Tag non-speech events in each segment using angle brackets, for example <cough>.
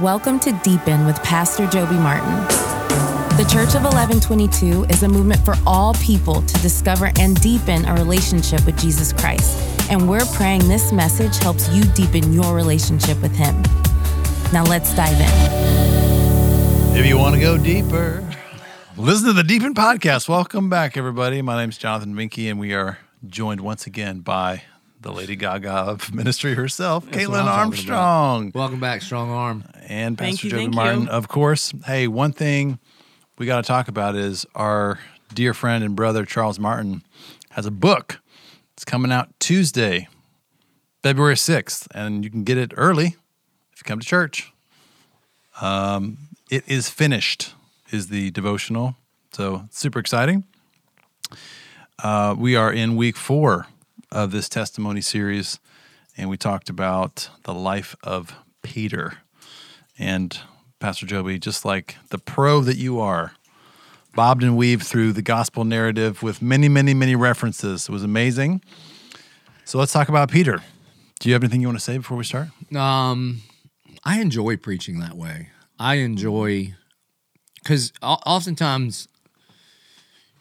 Welcome to Deepen with Pastor Joby Martin. The Church of Eleven22 is a movement for all people to discover and deepen a relationship with Jesus Christ. And we're praying this message helps you deepen your relationship with Him. Now let's dive in. If you want to go deeper, listen to the Deepen podcast. Welcome back, everybody. My name is Jonathan Minky, and we are joined once again by the Lady Gaga of <laughs> ministry herself, That's Caitlin Armstrong, Welcome back, Strong Arm. and Thank Pastor you, Joby thank Martin. you. Of course, hey, one thing we got to talk about is our dear friend and brother Charles Martin has a book. It's coming out Tuesday, February 6th, and you can get it early if you come to church. Um, it is finished, is the devotional. So super exciting. Uh, we are in week four of this testimony series, and we talked about the life of Peter. And Pastor Joby, just like the pro that you are, bobbed and weaved through the gospel narrative with many, many, many references. It was amazing. So let's talk about Peter. Do you have anything you want to say before we start? Um, I enjoy preaching that way. I enjoy because oftentimes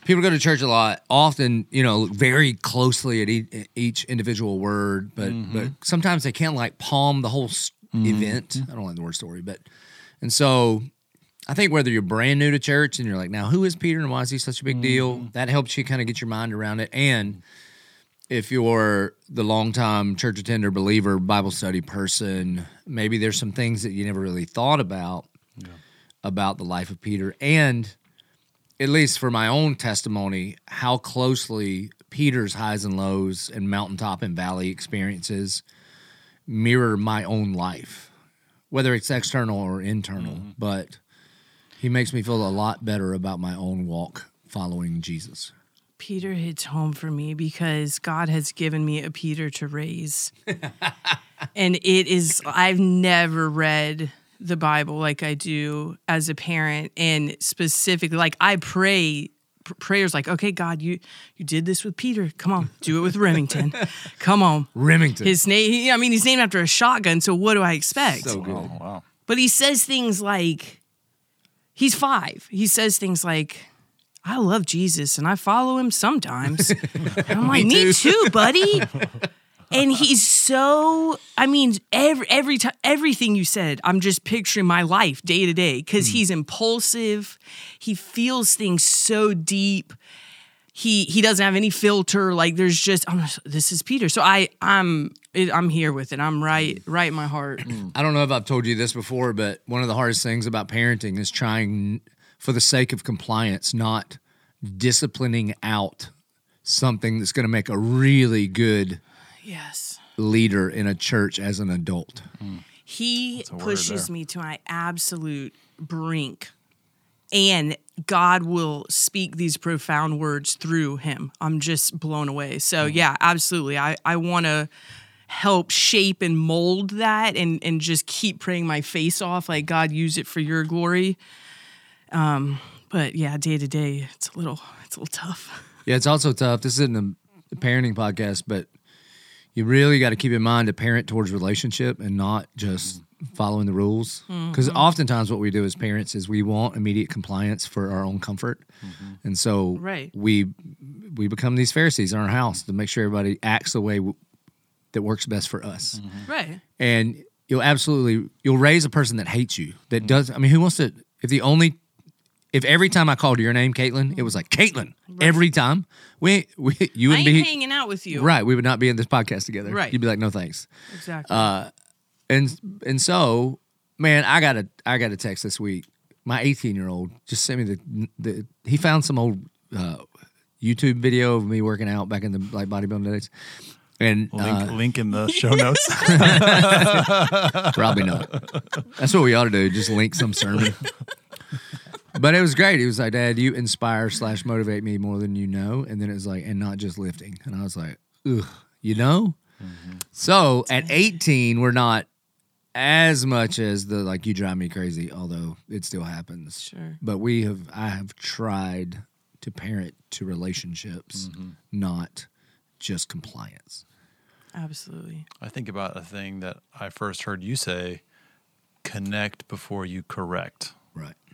people go to church a lot. Often, you know, look very closely at e- each individual word, but mm-hmm. but sometimes they can't like palm the whole s- mm-hmm. event. I don't like the word story, but and so I think whether you're brand new to church and you're like, now who is Peter and why is he such a big deal? Mm-hmm. That helps you kind of get your mind around it. And if you're the longtime church attender, believer, Bible study person, maybe there's some things that you never really thought about about the life of Peter. And at least for my own testimony, how closely Peter's highs and lows and mountaintop and valley experiences mirror my own life, whether it's external or internal. Mm-hmm. But he makes me feel a lot better about my own walk following Jesus. Peter hits home for me because God has given me a Peter to raise. <laughs> and it is, I've never read the Bible like I do as a parent. And specifically, like I pray prayers like, okay, God, you you did this with Peter. Come on, do it with Remington. <laughs> Come on. Remington. His name, I mean, he's named after a shotgun. So what do I expect? so good. Oh, wow. But he says things like, he's five. He says things like, I love Jesus and I follow him sometimes. <laughs> And I'm like, me too, buddy. <laughs> And he's so, I mean, every every time everything you said, I'm just picturing my life day to day because hmm. he's impulsive. He feels things so deep. He he doesn't have any filter. Like there's just, I'm this is Peter. So I I'm I'm here with it. I'm right right in my heart. <clears throat> I don't know if I've told you this before, but one of the hardest things about parenting is trying, for the sake of compliance, not disciplining out something that's going to make a really good yes. leader in a church as an adult. He a word pushes there. me to my absolute brink. And God will speak these profound words through him. I'm just blown away. So yeah, absolutely. I, I want to help shape and mold that and and just keep praying my face off like God use it for your glory. Um but yeah, day to day it's a little it's a little tough. Yeah, it's also tough. This isn't a parenting podcast, but you really got to keep in mind to parent towards relationship and not just following the rules. Mm-hmm. Because oftentimes, what we do as parents is we want immediate compliance for our own comfort, mm-hmm. and so Right. we we become these Pharisees in our house to make sure everybody acts the way w- that works best for us. Mm-hmm. Right. And you'll absolutely you'll raise a person that hates you. That does. I mean, who wants to? If the only if every time I called your name, Caitlin, it was like Caitlin every time. We, we you I wouldn't be hanging out with you. right. We would not be in this podcast together. Right. You'd be like, no thanks. Exactly. And and so, man, I got a I got a text this week. My 18 year old just sent me the the he found some old uh, YouTube video of me working out back in the like bodybuilding days. And Link, uh, link in the show <laughs> notes. Probably not. That's what we ought to do. Just link some sermon. <laughs> But it was great. He was like, Dad, you inspire slash motivate me more than you know. And then it was like, and not just lifting. And I was like, ugh, you know? Mm-hmm. So at 18, we're not as much as the like you drive me crazy, although it still happens. Sure. But we have I have tried to parent to relationships, mm-hmm. not just compliance. Absolutely. I think about a thing that I first heard you say connect before you correct.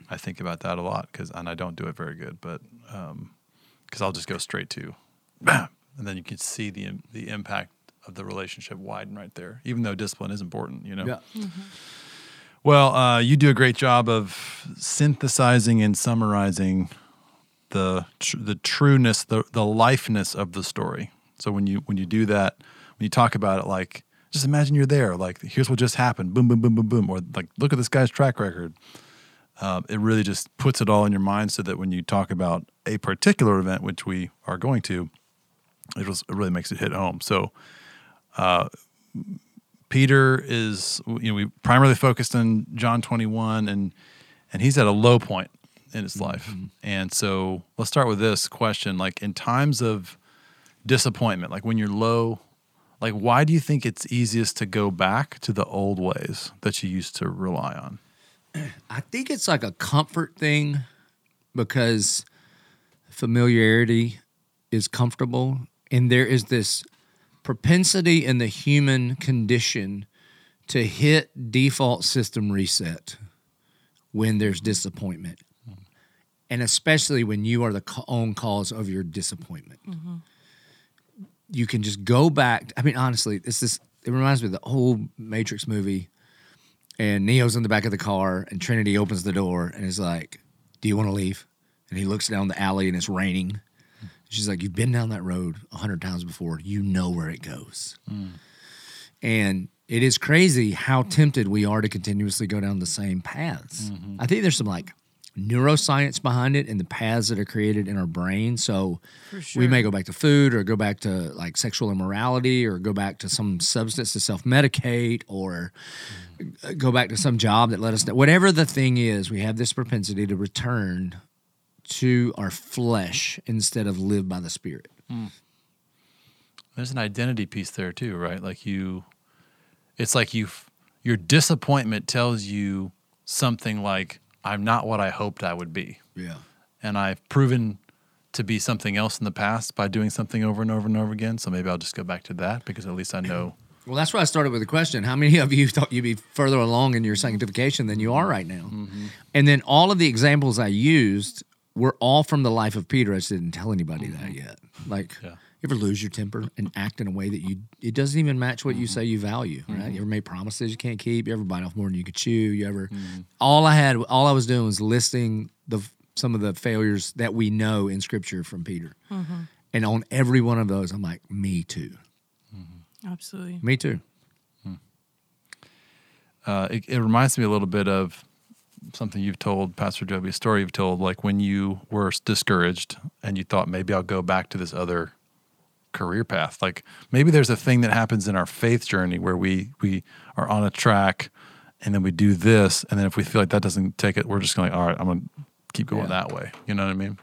Right. I think about that a lot because, and I don't do it very good, but because I'll just go straight to, bam, <clears throat> and then you can see the the impact of the relationship widen right there. Even though discipline is important, you know. Yeah. Well, uh, you do a great job of synthesizing and summarizing the tr- the trueness, the the lifeness of the story. So when you when you do that, when you talk about it, like just imagine you're there. Like here's what just happened. Boom, boom, boom, boom, boom. Or like look at this guy's track record. Um, it really just puts it all in your mind, so that when you talk about a particular event, which we are going to, it, was, it really makes it hit home. So. Uh, Peter is, you know, we primarily focused on John 21, and and he's at a low point in his life. And so let's start with this question: like in times of disappointment, like when you're low, like why do you think it's easiest to go back to the old ways that you used to rely on? <clears throat> I think it's like a comfort thing because familiarity is comfortable and there is this propensity in the human condition to hit default system reset when there's disappointment. Mm-hmm. And especially when you are the own cause of your disappointment. Mm-hmm. You can just go back i mean honestly it's this it reminds me of the old matrix movie and Neo's in the back of the car, and Trinity opens the door and is like, "Do you want to leave?" And he looks down the alley, and it's raining. She's like, "You've been down that road a hundred times before. You know where it goes." Mm. And it is crazy how tempted we are to continuously go down the same paths. Mm-hmm. I think there's some like neuroscience behind it and the paths that are created in our brain. So we may go back to food or go back to like sexual immorality or go back to some substance to self medicate or uh, go back to some job that let us know. Whatever the thing is, we have this propensity to return to our flesh instead of live by the spirit. Hmm. There's an identity piece there too, right? Like you, it's like you, your disappointment tells you something like, "I'm not what I hoped I would be." Yeah. and I've proven to be something else in the past by doing something over and over and over again. So maybe I'll just go back to that because at least I know. <clears throat> Well, that's why I started with the question. How many of you <laughs> thought you'd be further along in your sanctification than you are right now? Mm-hmm. And then all of the examples I used were all from the life of Peter. I just didn't tell anybody that mm-hmm. yet. Like, Yeah. You ever lose your temper and act in a way that you it doesn't even match what you mm-hmm. say you value, right? Mm-hmm. You ever made promises you can't keep? You ever bite off more than you could chew? You ever? Mm-hmm. All I had, all I was doing was listing the some of the failures that we know in Scripture from Peter, and on every one of those, I'm like, me too, Absolutely. me too. Hmm. Uh, it, it reminds me a little bit of something you've told, Pastor Joby, a story you've told, like when you were discouraged and you thought maybe I'll go back to this other career path. Like maybe there's a thing that happens in our faith journey where we we are on a track and then we do this, and then if we feel like that doesn't take it, we're just going, all right, I'm gonna keep going Yeah. that way. You know what I mean?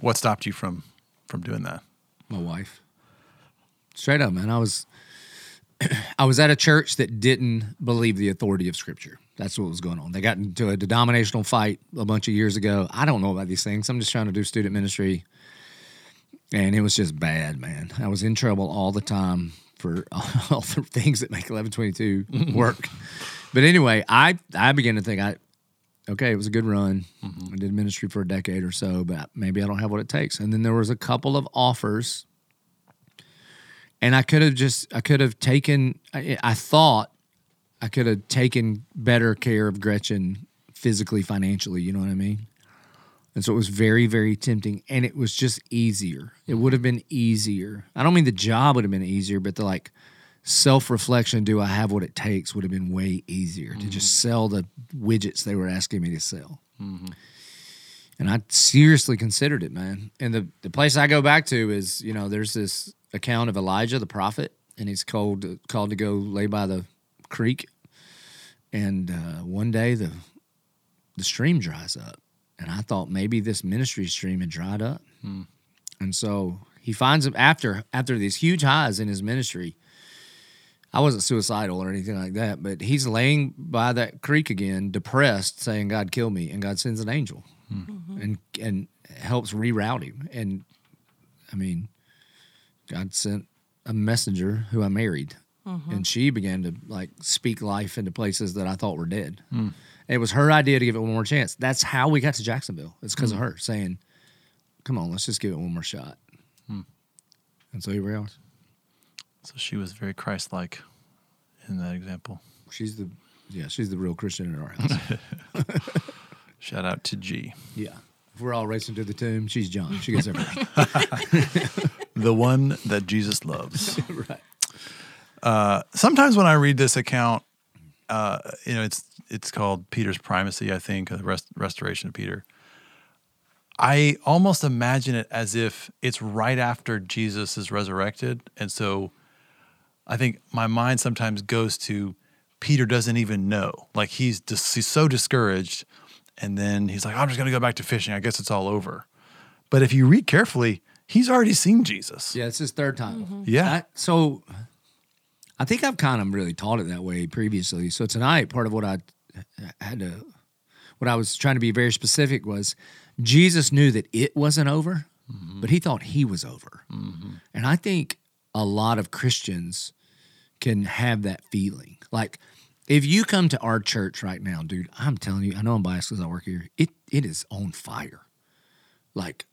What stopped you from from doing that? my wife. Straight up, man. I was <clears throat> I was at a church that didn't believe the authority of scripture. That's what was going on. They got into a denominational fight a bunch of years ago. I don't know about these things. I'm just trying to do student ministry. And it was just bad, man. I was in trouble all the time for <laughs> all the things that make Eleven22 <laughs> work. but anyway, I I began to think I okay, it was a good run. Mm-hmm. I did ministry for a decade or so, but maybe I don't have what it takes. And then there was a couple of offers, and I could have just I could have taken. I, I thought I could have taken better care of Gretchen physically, financially. You know what I mean? And so it was very, very tempting, and it was just easier. It would have been easier. I don't mean the job would have been easier, but the like self reflection do I have what it takes would have been way easier to just sell the widgets they were asking me to sell. And I seriously considered it, man. And the, the place I go back to is, you know, there's this account of Elijah the prophet, and he's called called to go lay by the creek. And uh, one day the the stream dries up, and I thought maybe this ministry stream had dried up. Hmm. And so he finds him after after these huge highs in his ministry. I wasn't suicidal or anything like that, but he's laying by that creek again, depressed, saying, "God kill me," and God sends an angel hmm. mm-hmm. and and helps reroute him. And I mean, God sent a messenger who I married mm-hmm. and she began to like speak life into places that I thought were dead. Hmm. It was her idea to give it one more chance. That's how we got to Jacksonville. It's because of her saying, "Come on, let's just give it one more shot." And so here we are. So she was very Christ like in that example. She's the yeah, she's the real Christian in our house. <laughs> <laughs> Shout out to G. yeah. If we're all racing to the tomb, she's John. She gets everything. <laughs> The one that Jesus loves. right. Uh, sometimes when I read this account, uh, you know, it's it's called Peter's primacy, I think, or the rest, restoration of Peter. I almost imagine it as if it's right after Jesus is resurrected, and so I think my mind sometimes goes to Peter doesn't even know, like he's dis- he's so discouraged, and then he's like, I'm just going to go back to fishing. I guess it's all over. But if you read carefully, he's already seen Jesus. Yeah, it's his third time. Yeah. I- so I think I've kind of really taught it that way previously. So tonight, part of what I had to, what I was trying to be very specific was Jesus knew that it wasn't over, mm-hmm. but he thought he was over. Mm-hmm. And I think a lot of Christians can have that feeling. Like, if you come to our church right now, dude, I'm telling you, I know I'm biased because I work here. It it is on fire. Like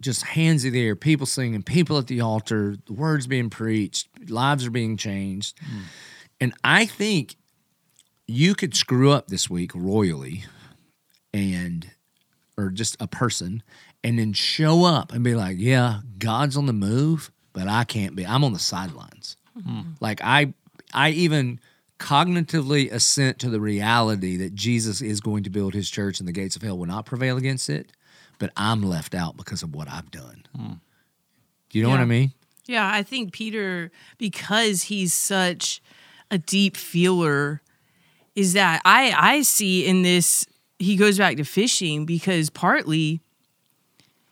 just hands in the air, people singing, people at the altar, the words being preached, lives are being changed. Hmm. And I think you could screw up this week royally and or just a person and then show up and be like, yeah, God's on the move, but I can't be. I'm on the sidelines. Hmm. Like I I even cognitively assent to the reality that Jesus is going to build his church and the gates of hell will not prevail against it, but I'm left out because of what I've done. Hmm. Do you know what I mean? Yeah, I think Peter, because he's such a deep feeler, is that I I see in this he goes back to fishing because partly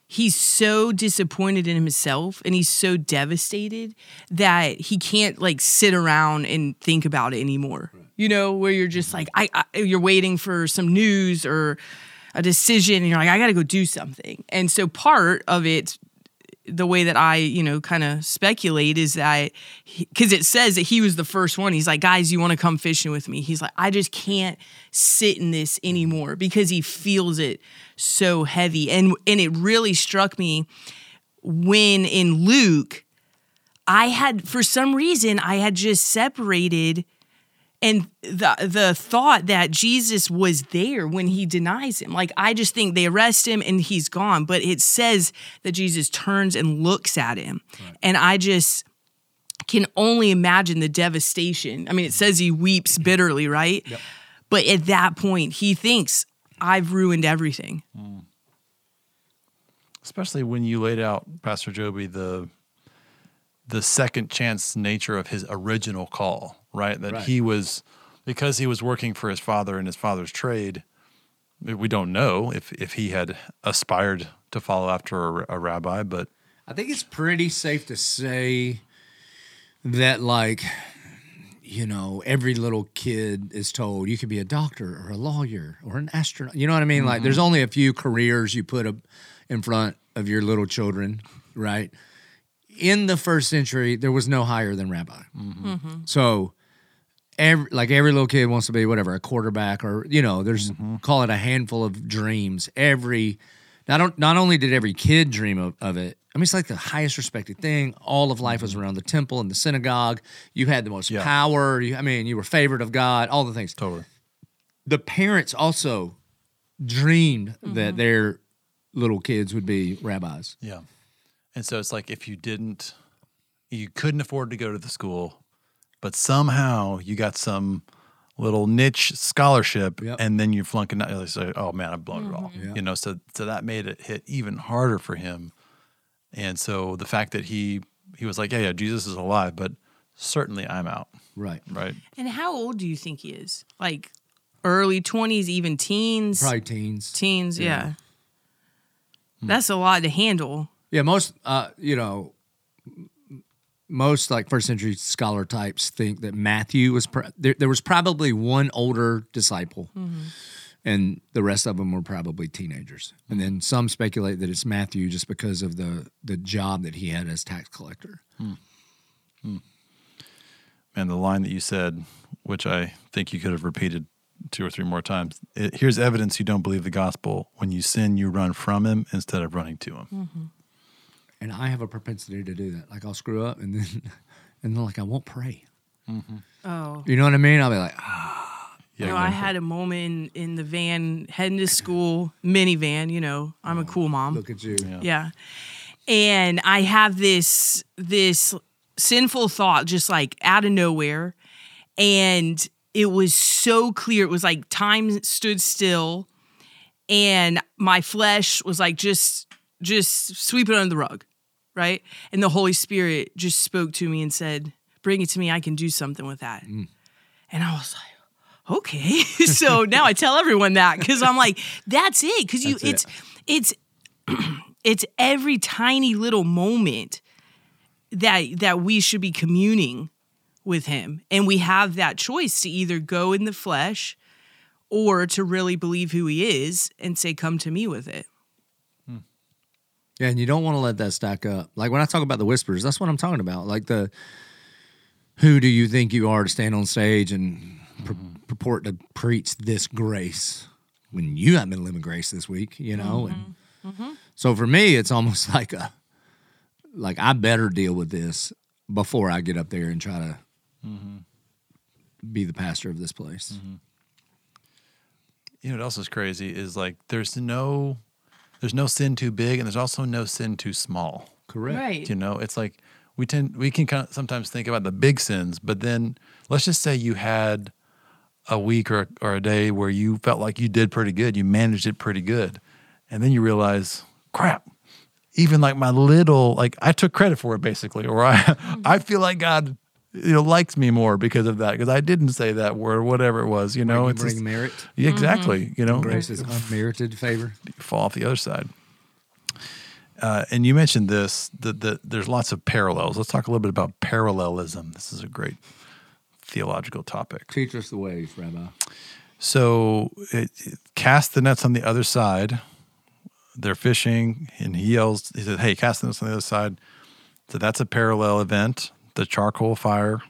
he's so disappointed in himself and he's so devastated that he can't like sit around and think about it anymore. You know, where you're just like I, I you're waiting for some news or a decision and you're like I got to go do something. And so part of it the way that I, you know, kind of speculate is that because it says that he was the first one. He's like, guys, you want to come fishing with me? He's like, I just can't sit in this anymore because he feels it so heavy. And and it really struck me when in Luke, I had for some reason I had just separated and the the thought that Jesus was there when he denies him. Like I just think they arrest him and he's gone, but it says that Jesus turns and looks at him. And I just can only imagine the devastation. I mean, it says he weeps bitterly, right? But at that point, he thinks, I've ruined everything. Mm. especially when you laid out pastor joby the the second chance nature of his original call right that Right. he was because he was working for his father in his father's trade we don't know if if he had aspired to follow after a, a rabbi but I think it's pretty safe to say that, like, you know, every little kid is told you could be a doctor or a lawyer or an astronaut. You know what I mean? Like, there's mm-hmm. only a few careers you put up in front of your little children, right? In the first century, there was no higher than rabbi. Mm-hmm. Mm-hmm. So, every, like every little kid wants to be whatever a quarterback or you know there's mm-hmm. call it a handful of dreams. Every not, not only did every kid dream of, of it i mean it's like the highest respected thing. All of life was mm-hmm. around the temple and the synagogue. You had the most Yeah. power. You, i mean you were favored of god all the things. Totally. The parents also dreamed that mm-hmm. their little kids would be rabbis. Yeah. And so it's like if you didn't you couldn't afford to go to the school but somehow you got some little niche scholarship Yep. and then you're flunking out you say oh man i've blown it all Yeah. you know so so that made it hit even harder for him and so the fact that he he was like yeah yeah jesus is alive but certainly i'm out right right And how old do you think he is? Like early 20s, even teens? probably teens Teens, yeah. That's a lot to handle. Yeah, most uh, you know, m- most like first century scholar types think that Matthew was pr- there. There was probably one older disciple, mm-hmm. and the rest of them were probably teenagers. And then some speculate that it's Matthew just because of the the job that he had as tax collector. Hmm. Hmm. and the line that you said, which I think you could have repeated two or three more times. It, here's evidence you don't believe the gospel. When you sin, you run from him instead of running to him. Mm-hmm. And I have a propensity to do that. Like I'll screw up and then <laughs> and then like I won't pray. Oh. You know what I mean? I'll be like, ah, Yeah, no, I had a moment in, in the van heading to school, minivan. You know, I'm a cool mom. look at you. Yeah. And I have this this sinful thought just like out of nowhere. And it was so clear. It was like time stood still and my flesh was like just just sweep it under the rug. Right. And the Holy Spirit just spoke to me and said, Bring it to me. I can do something with that. Mm. And I was like, okay. <laughs> so now I tell everyone that because I'm like, that's it. Because you, That's it. it's, it's, <clears throat> it's every tiny little moment that that we should be communing with Him, and we have that choice to either go in the flesh or to really believe who He is and say, "Come to me with it." Yeah, and you don't want to let that stack up. Like when I talk about the whispers, that's what I'm talking about. Like the who do you think you are to stand on stage and pur- mm-hmm. purport to preach this grace when you haven't been living grace this week, you know? And mm-hmm. Mm-hmm. so for me, it's almost <laughs> like a like I better deal with this before I get up there and try to be the pastor of this place. You know what else is crazy is like there's no there's no sin too big and there's also no sin too small. Correct. You know, it's like we tend we can kind of sometimes think about the big sins, but then let's just say you had a week or or a day where you felt like you did pretty good, you managed it pretty good, and then you realize, crap, even like my little like I took credit for it basically, or I <laughs> I feel like God you know likes me more because of that because I didn't say that word, whatever it was. You know, Bring- it's bring just- merit. Yeah, exactly. You know, Grace is unmerited favor. You fall off the other side. Uh, and you mentioned this that, that there's lots of parallels. Let's talk a little bit about parallelism. This is a great theological topic. Teach us the ways, Rabbi. So, it, it- cast the nets on the other side. They're fishing, and he yells. He says, "Hey, cast the nets on the other side." So that's a parallel event. The charcoal fire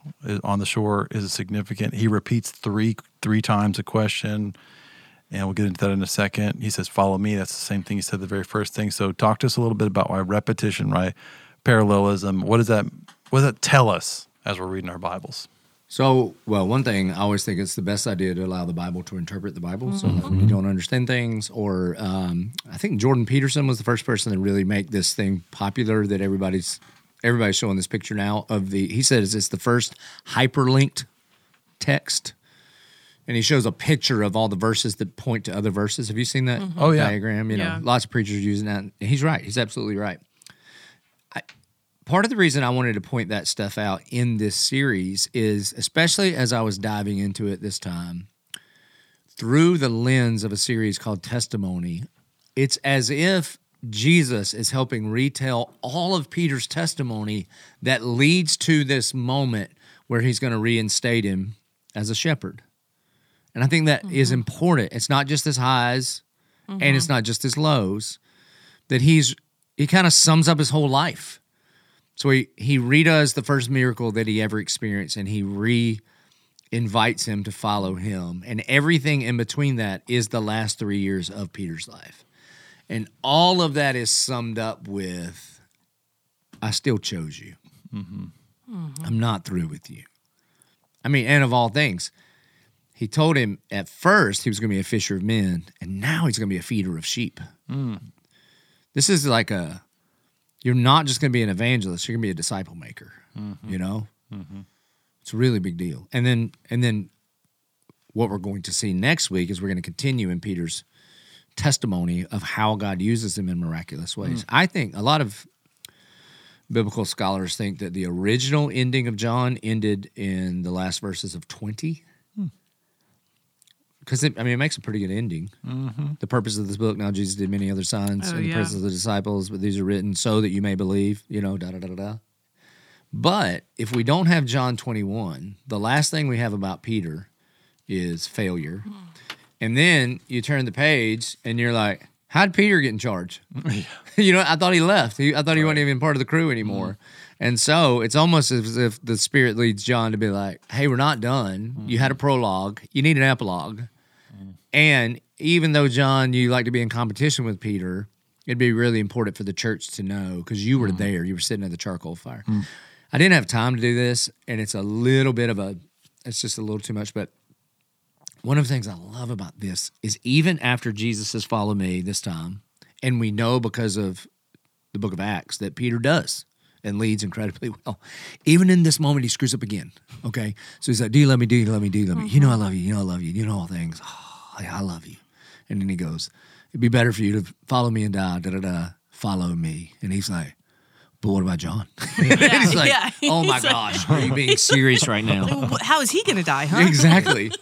on the shore is significant. He repeats three three times a question, and we'll get into that in a second. He says, "Follow me." That's the same thing he said the very first thing. So talk to us a little bit about why repetition, right? Parallelism. What does that? What does that tell us as we're reading our Bibles? So, well, one thing I always think it's the best idea to allow the Bible to interpret the Bible. So, like when you don't understand things, or um, I think Jordan Peterson was the first person to really make this thing popular that everybody's everybody's showing this picture now of the. He says it's the first hyperlinked text, and he shows a picture of all the verses that point to other verses. Have you seen that mm-hmm. Oh, yeah. diagram? You know, Yeah. lots of preachers using that. And he's right. He's absolutely right part of the reason I wanted to point that stuff out in this series is especially as I was diving into it this time through the lens of a series called Testimony, it's as if Jesus is helping retell all of Peter's testimony that leads to this moment where he's going to reinstate him as a shepherd. And I think that is mm-hmm. important. It's not just his highs and it's mm-hmm. not just his lows, that he's he kind of sums up his whole life. So he, he redoes the first miracle that he ever experienced and he re invites him to follow him. And everything in between that is the last three years of Peter's life. And all of that is summed up with I still chose you. Mm-hmm. I'm not through with you. I mean, and of all things, he told him at first he was going to be a fisher of men, and now he's going to be a feeder of sheep. Mm. This is like a you're not just going to be an evangelist you're going to be a disciple maker mm-hmm. you know mm-hmm. it's a really big deal and then and then what we're going to see next week is we're going to continue in peter's testimony of how god uses them in miraculous hmm. ways i think a lot of biblical scholars think that the original ending of john ended in the last verses of 20 hmm. because I mean, it makes a pretty good ending. Mm-hmm. The purpose of this book now, Jesus did many other signs Oh, in the yeah. presence of the disciples, but these are written so that you may believe. You know, da da da da da. But if we don't have John twenty one, the last thing we have about Peter is failure, hmm. And then you turn the page and you're like, "How did Peter get in charge?" <laughs> <laughs> you know, I thought he left. He, I thought he wasn't even part of the crew anymore. Mm-hmm. And so it's almost as if the Spirit leads John to be like, hey, we're not done. You had a mm-hmm. prologue, you need an epilogue. Mm. And even though, John, you like to be in competition with Peter, it'd be really important for the church to know because you were mm-hmm. there, you were sitting at the charcoal fire. Mm. I didn't have time to do this, and it's a little bit of a, it's just a little too much, but one of the things I love about this is even after Jesus says, Follow me this time, and we know because of the book of Acts that Peter does and leads incredibly <laughs> well. Even in this moment, he screws up again. Okay. So he's like, Do you love me? Do you love me? Do you love me? You know, I mm-hmm. love you. You know, I love you. You know all things. <sighs> Oh, yeah, I love you. And then he goes, It'd be better for you to follow me and die. Da da da. Follow me. And he's like, But what about John? <laughs> he's like, yeah. Oh my He's like- gosh. Are you being serious right now? <laughs> How is he going to die, huh? exactly.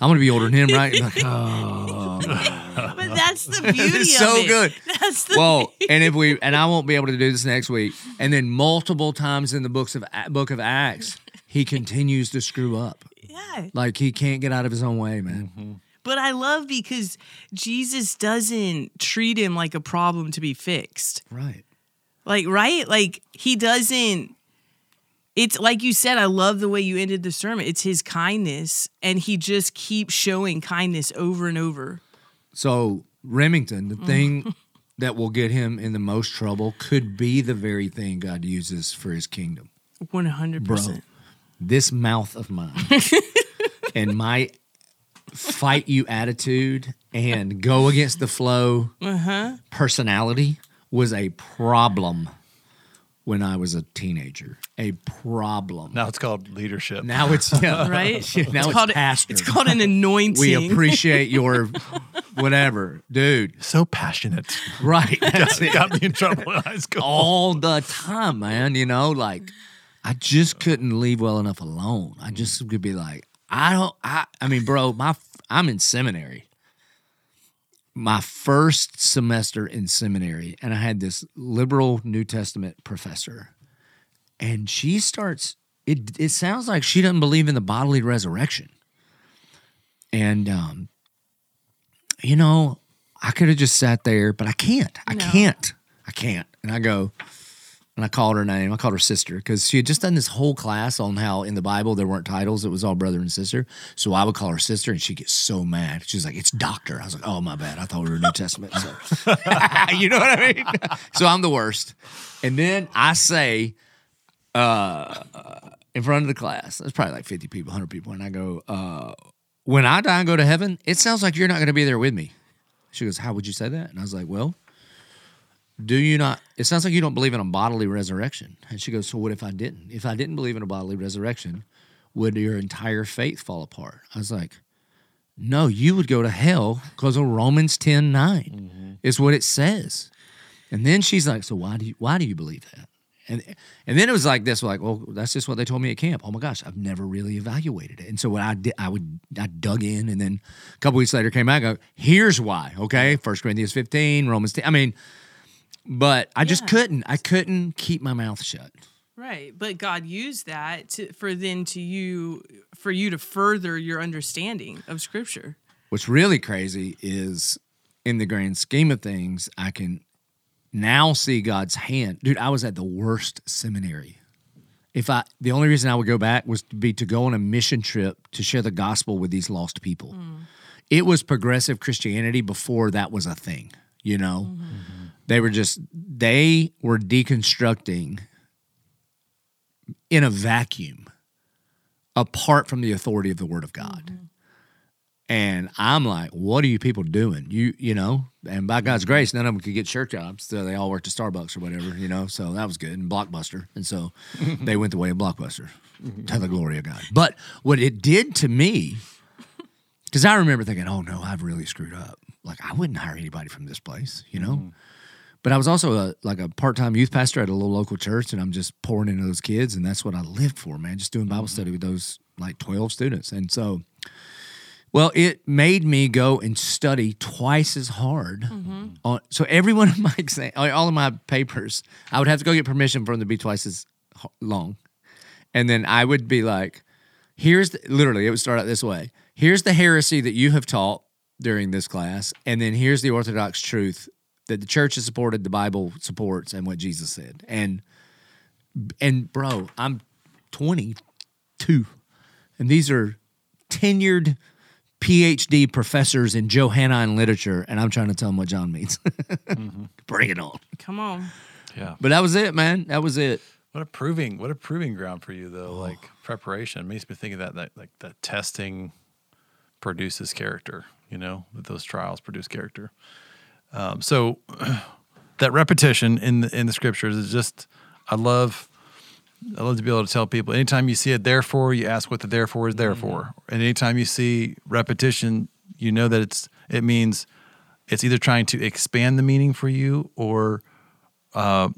I'm gonna be older than him, right? Like, oh. <laughs> But that's the <laughs> beauty It's of so it. good. That's the well, <laughs> and if we and I won't be able to do this next week, and then multiple times in the books of book of Acts, he continues to screw up. yeah. Like he can't get out of his own way, man. Mm-hmm. But I love because Jesus doesn't treat him like a problem to be fixed. Right. Like, right? Like, he doesn't. It's like you said, I love the way you ended the sermon. It's his kindness, and he just keeps showing kindness over and over. So Remington, the thing <laughs> that will get him in the most trouble, could be the very thing God uses for His kingdom. 100%. Bro, this mouth of mine <laughs> and my fight you attitude and go against the flow uh-huh. personality was a problem when I was a teenager. A problem. Now it's called leadership. Now it's yeah, <laughs> Right? <laughs> Now it's, called, pastor. It's called an anointing. we appreciate your <laughs> whatever, dude. so passionate. Right, that's it. Got me in trouble in high school. all the time, man. You know, like I just couldn't leave well enough alone. I just could be like, I don't. I. I mean, bro, my I'm in seminary. My first semester in seminary, and I had this liberal New Testament professor, and she starts. It it sounds like she doesn't believe in the bodily resurrection, and um, you know, I could have just sat there, but I can't. I No. can't. I can't. And I go, and I called her name. I called her sister because she had just done this whole class on how in the Bible there weren't titles; it was all brother and sister. So I would call her sister, and she gets so mad. She's like, "It's doctor." I was like, "Oh my bad. I thought we were New Testament." So. <laughs> <laughs> you know what I mean? So I'm the worst. And then I say, uh, in front of the class, there's probably like 50 people, 100 people, and I go, uh, "When I die and go to heaven, it sounds like you're not going to be there with me." She goes, How would you say that? And I was like, Well, do you not? It sounds like you don't believe in a bodily resurrection. And she goes, So what if I didn't? If I didn't believe in a bodily resurrection, would your entire faith fall apart? I was like, No, you would go to hell because of Romans 10 9 mm-hmm. is what it says. And then she's like, So why do you why do you believe that? And and then it was like this, like, well, that's just what they told me at camp. Oh my gosh, I've never really evaluated it. And so what I did, I would I dug in, and then a couple weeks later came back. I go, here's why. Okay, First Corinthians fifteen, Romans ten. I mean, but I just Yeah. couldn't. I couldn't keep my mouth shut. Right, but God used that to, for then to you for you to further your understanding of Scripture. What's really crazy is, in the grand scheme of things, I can now see God's hand. Dude, I was at the worst seminary. If I, the only reason I would go back was to be to go on a mission trip to share the gospel with these lost people. Mm. It was progressive Christianity before that was a thing. You know, mm-hmm. They were just they were deconstructing in a vacuum, apart from the authority of the Word of God. Mm-hmm. And I'm like, what are you people doing? You you know, and by God's grace, none of them could get shirt jobs. So they all worked at Starbucks or whatever, you know. So that was good. And Blockbuster. And so <laughs> they went the way of Blockbuster mm-hmm. to the glory of God. But what it did to me, because I remember thinking, oh no, I've really screwed up. Like I wouldn't hire anybody from this place, you know? Mm-hmm. But I was also a like a part time youth pastor at a little local church, and I'm just pouring into those kids, and that's what I lived for, man. Just doing Bible mm-hmm. study with those like 12 students, and so. Well, it made me go and study twice as hard. Mm-hmm. On, so every one of <laughs> my exam, all of my papers, I would have to go get permission for them to be twice as long, and then I would be like, "Here's the, literally." It would start out this way: "Here's the heresy that you have taught during this class, and then here's the orthodox truth that the church has supported, the Bible supports, and what Jesus said." And and bro, I'm 22, and these are tenured PhD professors in Johannine literature, and I'm trying to tell them what John means. Mm-hmm. <laughs> Bring it on. Come on. Yeah. But that was it, man. That was it. What a proving what a proving ground for you though, like preparation. It makes me think of that that like that testing produces character, you know, that those trials produce character. Um, so <clears throat> that repetition in the in the scriptures is just I love I love to be able to tell people anytime you see it therefore, you ask what the therefore is there for. And anytime you see repetition, you know that it's it means it's either trying to expand the meaning for you or uh,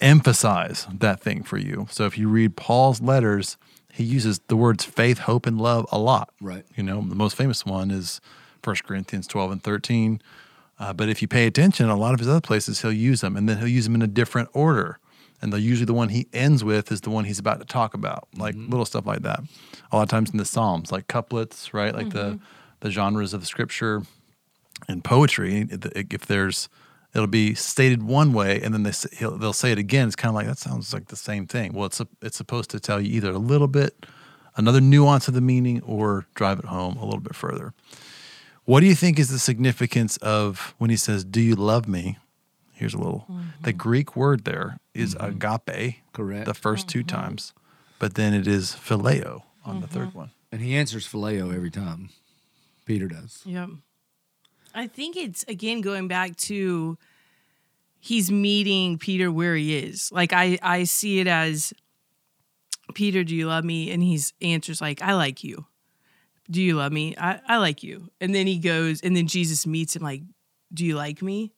emphasize that thing for you. So if you read Paul's letters, he uses the words faith, hope, and love a lot. Right. You know, the most famous one is 1 Corinthians 12 and 13. Uh, but if you pay attention, a lot of his other places, he'll use them and then he'll use them in a different order. And the, usually the one he ends with is the one he's about to talk about, like little stuff like that. A lot of times in the Psalms, like couplets, right? Like the, the genres of the scripture and poetry, if there's, it'll be stated one way, and then they, he'll, they'll say it again. It's kind of like that sounds like the same thing. Well, it's a, it's supposed to tell you either a little bit, another nuance of the meaning, or drive it home a little bit further. What do you think is the significance of when he says, "Do you love me"? Here's a little. The mm-hmm. Greek word there is mm-hmm. agape, Correct. The 1st two mm-hmm. times, but then it is phileo on the third one. And he answers phileo every time. Peter does. Yep. I think it's again going back to he's meeting Peter where he is. Like I I see it as Peter, do you love me? And he's answers like, I like you. Do you love me? I, I like you. And then he goes, and then Jesus meets him like, Do you like me?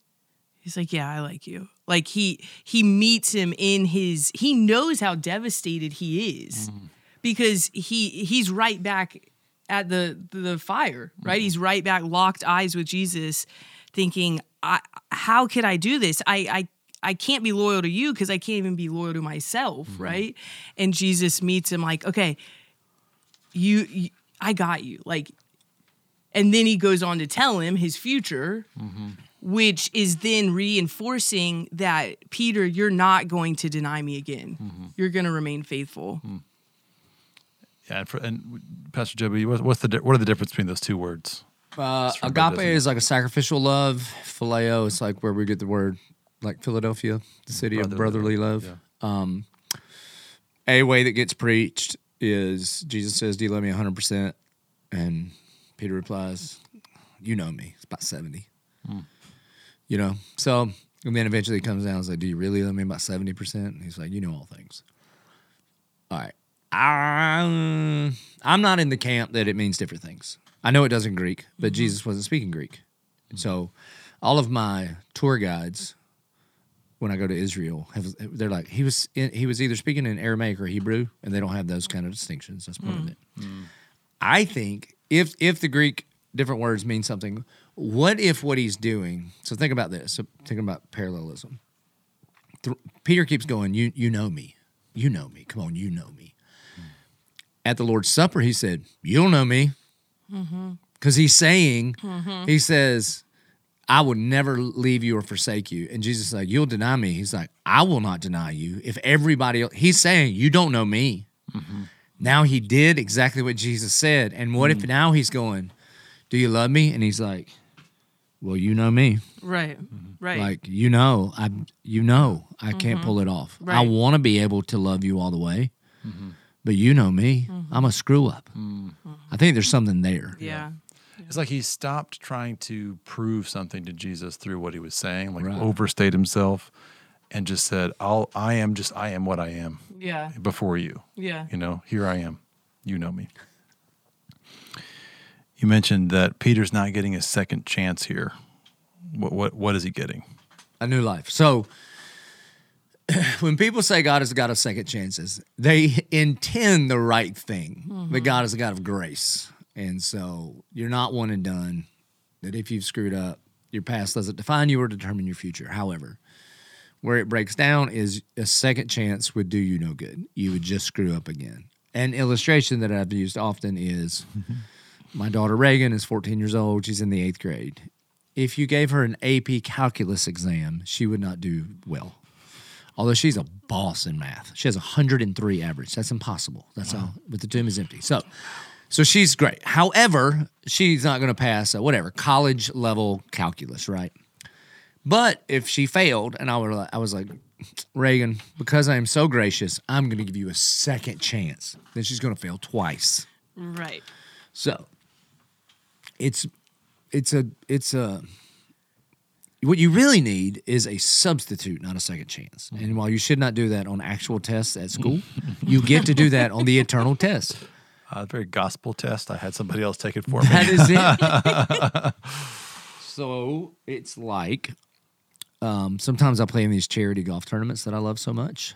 He's like, Yeah, I like you. Like he he meets him in his he knows how devastated he is mm-hmm. because he he's right back at the the fire, right? He's mm-hmm. right back locked eyes with Jesus thinking, I, how could I do this? I I I can't be loyal to you because I can't even be loyal to myself, mm-hmm. right? And Jesus meets him like, okay, you, you I got you. Like and then he goes on to tell him his future, which is then reinforcing that Peter, you're not going to deny me again. You're going to remain faithful. Yeah, and, for, and Pastor Joby, what, what's the what are the difference between those two words? Uh, agape is like a sacrificial love. Phileo is like where we get the word, like Philadelphia, the city of Brotherly brotherly love. Um, a way that gets preached is Jesus says, "Do you love me 100 percent?" And Peter replies, "You know me. It's about 70." Hmm. You know, so and then eventually it comes down. It's like, "Do you really love me about 70 percent?" And he's like, "You know all things." All right. I, I'm not in the camp that it means different things. I know it does in Greek, but mm-hmm. Jesus wasn't speaking Greek. Mm-hmm. So all of my tour guides, when I go to Israel, have, they're like, he was in, he was either speaking in Aramaic or Hebrew, and they don't have those kind of distinctions. That's part of hmm. it. Hmm. I think if if the Greek different words mean something, what if what he's doing? So think about this. So think about parallelism. Th- Peter keeps going. You you know me. You know me. Come on, you know me. At the Lord's Supper, he said, "You don't know me," mm-hmm. because he's saying, mm-hmm. he says, "I would never leave you or forsake you." And Jesus is like, "You'll deny me." He's like, "I will not deny you." If everybody, else, he's saying, "You don't know me." Mm-hmm. Now he did exactly what Jesus said. And what if mm. now he's going, Do you love me? And he's like, Well, you know me. Right. Mm-hmm. Right. Like, you know, I you know I can't mm-hmm. pull it off. I want to be able to love you all the way. But you know me. I'm a screw up. Mm. I think there's something there. yeah. It's like he stopped trying to prove something to Jesus through what he was saying, like Right. overstate himself, and just said, "I'll, I am just, I am what I am Yeah. before you. Yeah. You know, here I am. You know me." You mentioned that Peter's not getting a second chance here. What, what, what is he getting? a new life. So <clears throat> when people say God is a God of second chances, they intend the right thing. But mm-hmm. God is a God of grace. And so you're not one and done. That if you've screwed up, your past doesn't define you or determine your future. However, where it breaks down is a second chance would do you no good. You would just screw up again. An illustration that I've used often is <laughs> my daughter Reagan is 14 years old. She's in the eighth grade. If you gave her an AP calculus exam, she would not do well. Although she's a boss in math, she has 103 average. That's impossible. That's all. But the tomb is empty. So, so she's great. However, she's not going to pass uh, whatever college level calculus, right? But if she failed, and I was, I was like, Reagan, because I am so gracious, I'm going to give you a second chance. Then she's going to fail twice. Right. So it's it's a it's a what you really need is a substitute, not a second chance. And while you should not do that on actual tests at school, <laughs> you get to do that on the eternal test. Uh, very gospel test. I had somebody else take it for me. That is it. <laughs> so it's like um, sometimes I play in these charity golf tournaments that I love so much.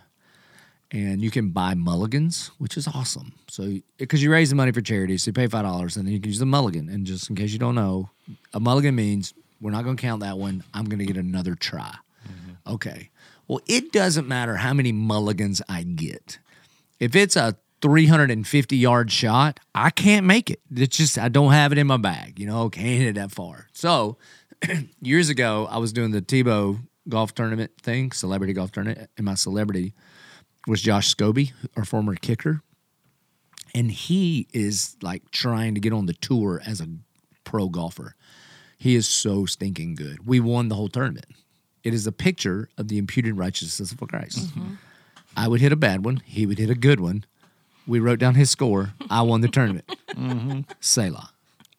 And you can buy mulligans, which is awesome. So, because you raise the money for charity, so you pay five dollars, and then you can use the mulligan. And just in case you don't know, a mulligan means we're not going to count that one. I'm going to get another try. Okay. Well, it doesn't matter how many mulligans I get. If it's a 350 yard shot, I can't make it. It's just I don't have it in my bag. You know, can't hit it that far. So <clears throat> years ago, I was doing the Tebow golf tournament thing, celebrity golf tournament, and my celebrity was Josh Scobee, our former kicker. And he is like trying to get on the tour as a pro golfer. He is so stinking good. We won the whole tournament. It is a picture of the imputed righteousness of Christ. Mm-hmm. I would hit a bad one, he would hit a good one. We wrote down his score. I won the tournament. Mm-hmm. Selah.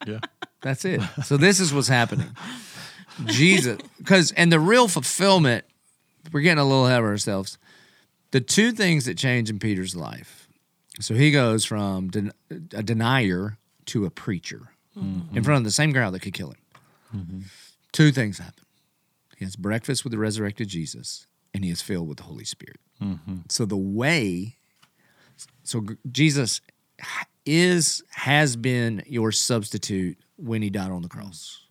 yeah. That's it. So this is what's happening. Jesus, because and the real fulfillment, we're getting a little ahead of ourselves. The two things that change in Peter's life. So he goes from den- a denier to a preacher mm-hmm. in front of the same crowd that could kill him. Mm-hmm. Two things happen. He has breakfast with the resurrected Jesus, and he is filled with the Holy Spirit. So the way, so Jesus is has been your substitute when he died on the cross.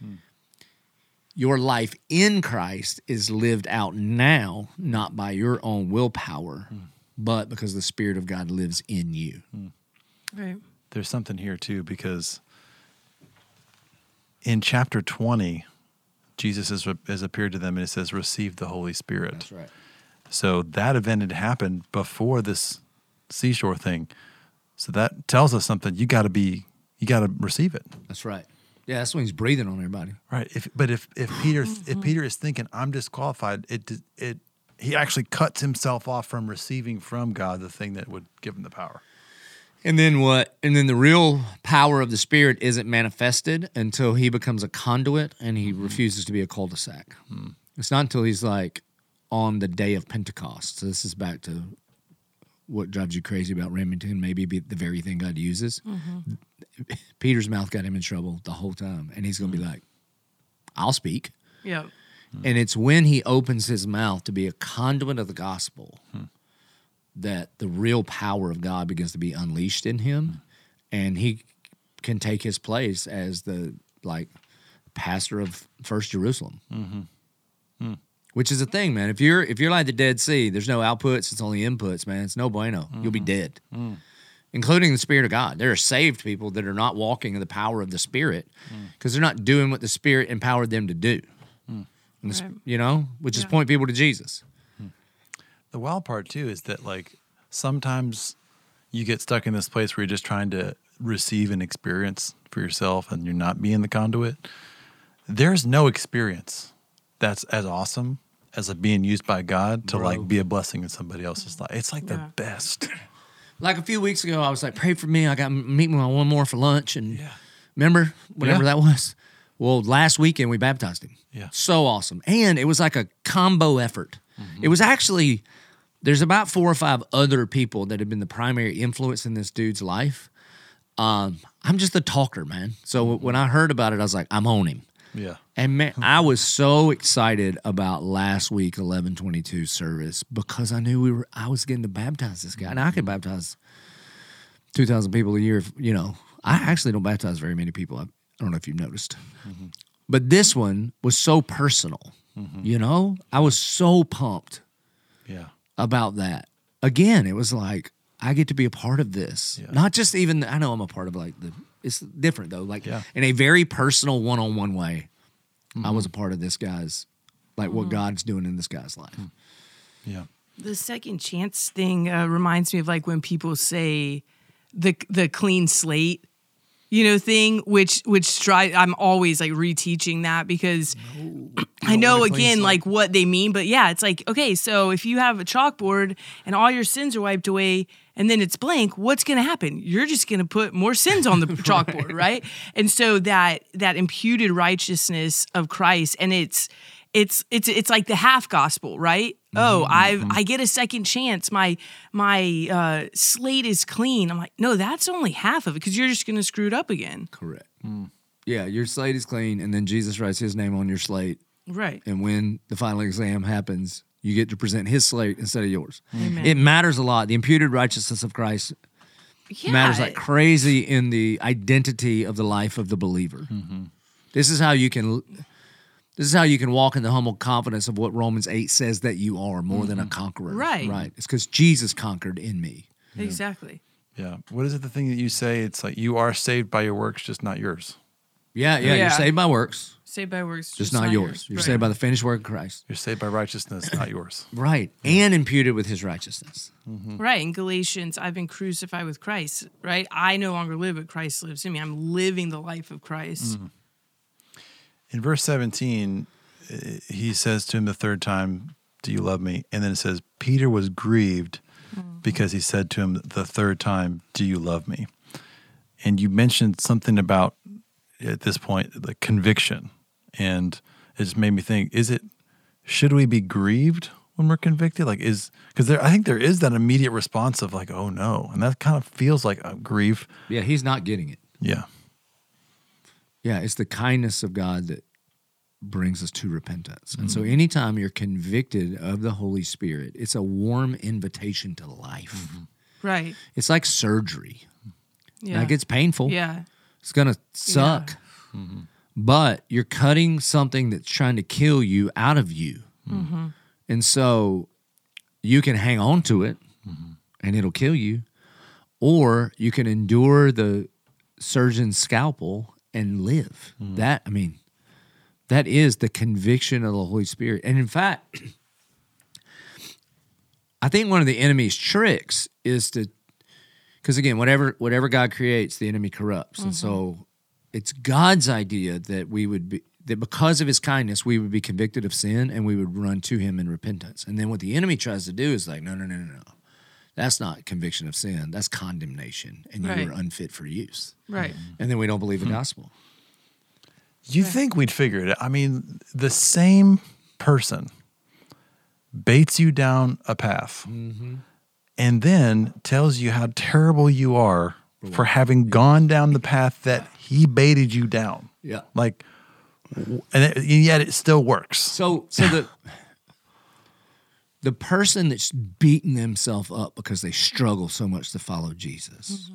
Hmm. Your life in Christ is lived out now, not by your own willpower, hmm. but because the Spirit of God lives in you. Hmm. Right. There's something here too because in chapter 20, Jesus has, has appeared to them and it says, "Receive the Holy Spirit." right. So that event had happened before this seashore thing. So that tells us something. You got to be, you got to receive it, That's right. Yeah, that's when he's breathing on everybody. right? If but if if Peter mm-hmm. if Peter is thinking I'm disqualified, it it he actually cuts himself off from receiving from God the thing that would give him the power. And then what? And then the real power of the Spirit isn't manifested until he becomes a conduit and he mm-hmm. refuses to be a cul-de-sac. Hmm. It's not until he's like on the day of Pentecost. So this is back to what drives you crazy about Remington, maybe be the very thing God uses. Mm-hmm. <laughs> Peter's mouth got him in trouble the whole time. And he's going to be mm. like, I'll speak. Yeah. Mm. And it's when he opens his mouth to be a conduit of the gospel hmm. that the real power of God begins to be unleashed in him. Hmm. And he can take his place as the like pastor of First Jerusalem. Mm-hmm. Hmm. Which is a thing, man. If you're if you're like the Dead Sea, there's no outputs, it's only inputs, man. It's no bueno. You'll be mm-hmm. dead. Mm. Including the Spirit of God. There are saved people that are not walking in the power of the Spirit mm. because they're not doing what the Spirit empowered them to do. Mm. And the Right. You know, which is point people to Jesus. The wild part too is that like sometimes you get stuck in this place where you're just trying to receive an experience for yourself and you're not being the conduit. There's no experience that's as awesome as a being used by God to like be a blessing in somebody else's life. It's like the best. <laughs> Like a few weeks ago, I was like, pray for me. I got meeting with my one more for lunch. And yeah. remember, whatever Yeah. that was? Well, last weekend we baptized him. Yeah. So awesome. And it was like a combo effort. It was actually, there's about four or five other people that have been the primary influence in this dude's life. Um, I'm just a talker, man. So when I heard about it, I was like, I'm on him. Yeah. And man, I was so excited about last week Eleven22 service because I knew we were I was getting to baptize this guy. And I could mm-hmm. baptize 2000 people a year if, you know. I actually don't baptize very many people. I, I don't know if you've noticed. Mm-hmm. But this one was so personal. Mm-hmm. You know? I was so pumped Yeah. about that. Again, it was like I get to be a part of this. Yeah. Not just even I know I'm a part of like the it's different though. Like Yeah. in a very personal one-on-one way. I was a mm-hmm. part of this guy's like what mm-hmm. God's doing in this guy's life. Hmm. Yeah. The second chance thing uh, reminds me of like when people say the the clean slate, you know, thing, which which strive. I'm always like reteaching that because <clears throat> I know want a clean again slate. like what they mean, but yeah, it's like okay, so if you have a chalkboard and all your sins are wiped away. And then it's blank. What's going to happen? You're just going to put more sins on the <laughs> chalkboard, right? And so that that imputed righteousness of Christ, and it's it's it's it's like the half gospel, right? Mm-hmm, oh, I mm-hmm. I get a second chance. My my uh, slate is clean. I'm like, no, that's only half of it because you're just gonna screw it up again, Correct. Mm. Yeah, your slate is clean, and then Jesus writes his name on your slate. right? And when the final exam happens, you get to present his slate instead of yours. Amen. It matters a lot. The imputed righteousness of Christ Yeah, matters like crazy in the identity of the life of the believer. Mm-hmm. This is how you can. This is how you can walk in the humble confidence of what Romans eight says that you are more than a mm-hmm. conqueror. Right. Right. It's because Jesus conquered in me. exactly. Yeah. What is it the thing that you say? It's like you are saved by your works, just not yours. Yeah, yeah. You're saved by works, Saved by works, just, not, yours. You're Right. saved by the finished work of Christ. You're saved by righteousness, not <laughs> yours. Right. And imputed with his righteousness. Mm-hmm. Right. In Galatians, I've been crucified with Christ, right? I no longer live, but Christ lives in me. I'm living the life of Christ. Mm-hmm. In verse 17, uh, he says to him the third time, Do you love me? And then it says, Peter was grieved mm-hmm. because he said to him the third time, Do you love me? And you mentioned something about at this point, the conviction. And it just made me think, is it, should we be grieved when we're convicted? Like, is, because there, I think there is that immediate response of like, oh no. And that kind of feels like a grief. Yeah, he's not getting it. Yeah. Yeah, it's the kindness of God that brings us to repentance. And so mm-hmm. anytime you're convicted of the Holy Spirit, it's a warm invitation to life. Mm-hmm. Right. It's like surgery. Yeah. Now, it gets painful. yeah. It's going to suck. Mm-hmm. But you're cutting something that's trying to kill you out of you. Mm-hmm. And so you can hang on to it mm-hmm. and it'll kill you, or you can endure the surgeon's scalpel and live. Mm-hmm. That, I mean, that is the conviction of the Holy Spirit. And in fact, <clears throat> I think one of the enemy's tricks is to because again, whatever whatever God creates, the enemy corrupts, and so it's God's idea that we would be that because of His kindness, we would be convicted of sin and we would run to Him in repentance. And then what the enemy tries to do is like, no, no, no, no, no, that's not conviction of sin. That's condemnation, and you Right. are unfit for use. Right. And then we don't believe the hmm. gospel. You think we'd figure it out? I mean, the same person baits you down a path mm-hmm. and then tells you how terrible you are for having gone down the path that he baited you down. Yeah. Like, and, it, and yet it still works. So so the the person that's beating themselves up because they struggle so much to follow Jesus. Mm-hmm.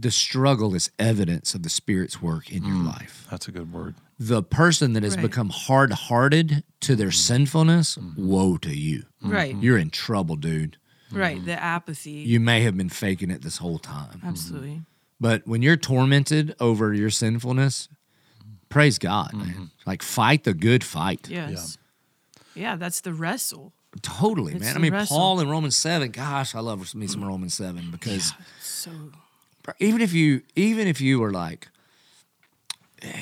The struggle is evidence of the Spirit's work in your mm. life. That's a good word. The person that has Right. become hard hearted to their mm. sinfulness, mm-hmm. woe to you. Right. You're in trouble, dude. Right. Mm-hmm. The apathy. You may have been faking it this whole time. Absolutely. Mm-hmm. But when you're tormented over your sinfulness, praise God, man. Mm-hmm. Like fight the good fight. Yes. Yeah. that's the wrestle. Totally, It's man. I the mean, wrestle. Paul in Romans seven. Gosh, I love me some Romans seven because So even if you, even if you were like,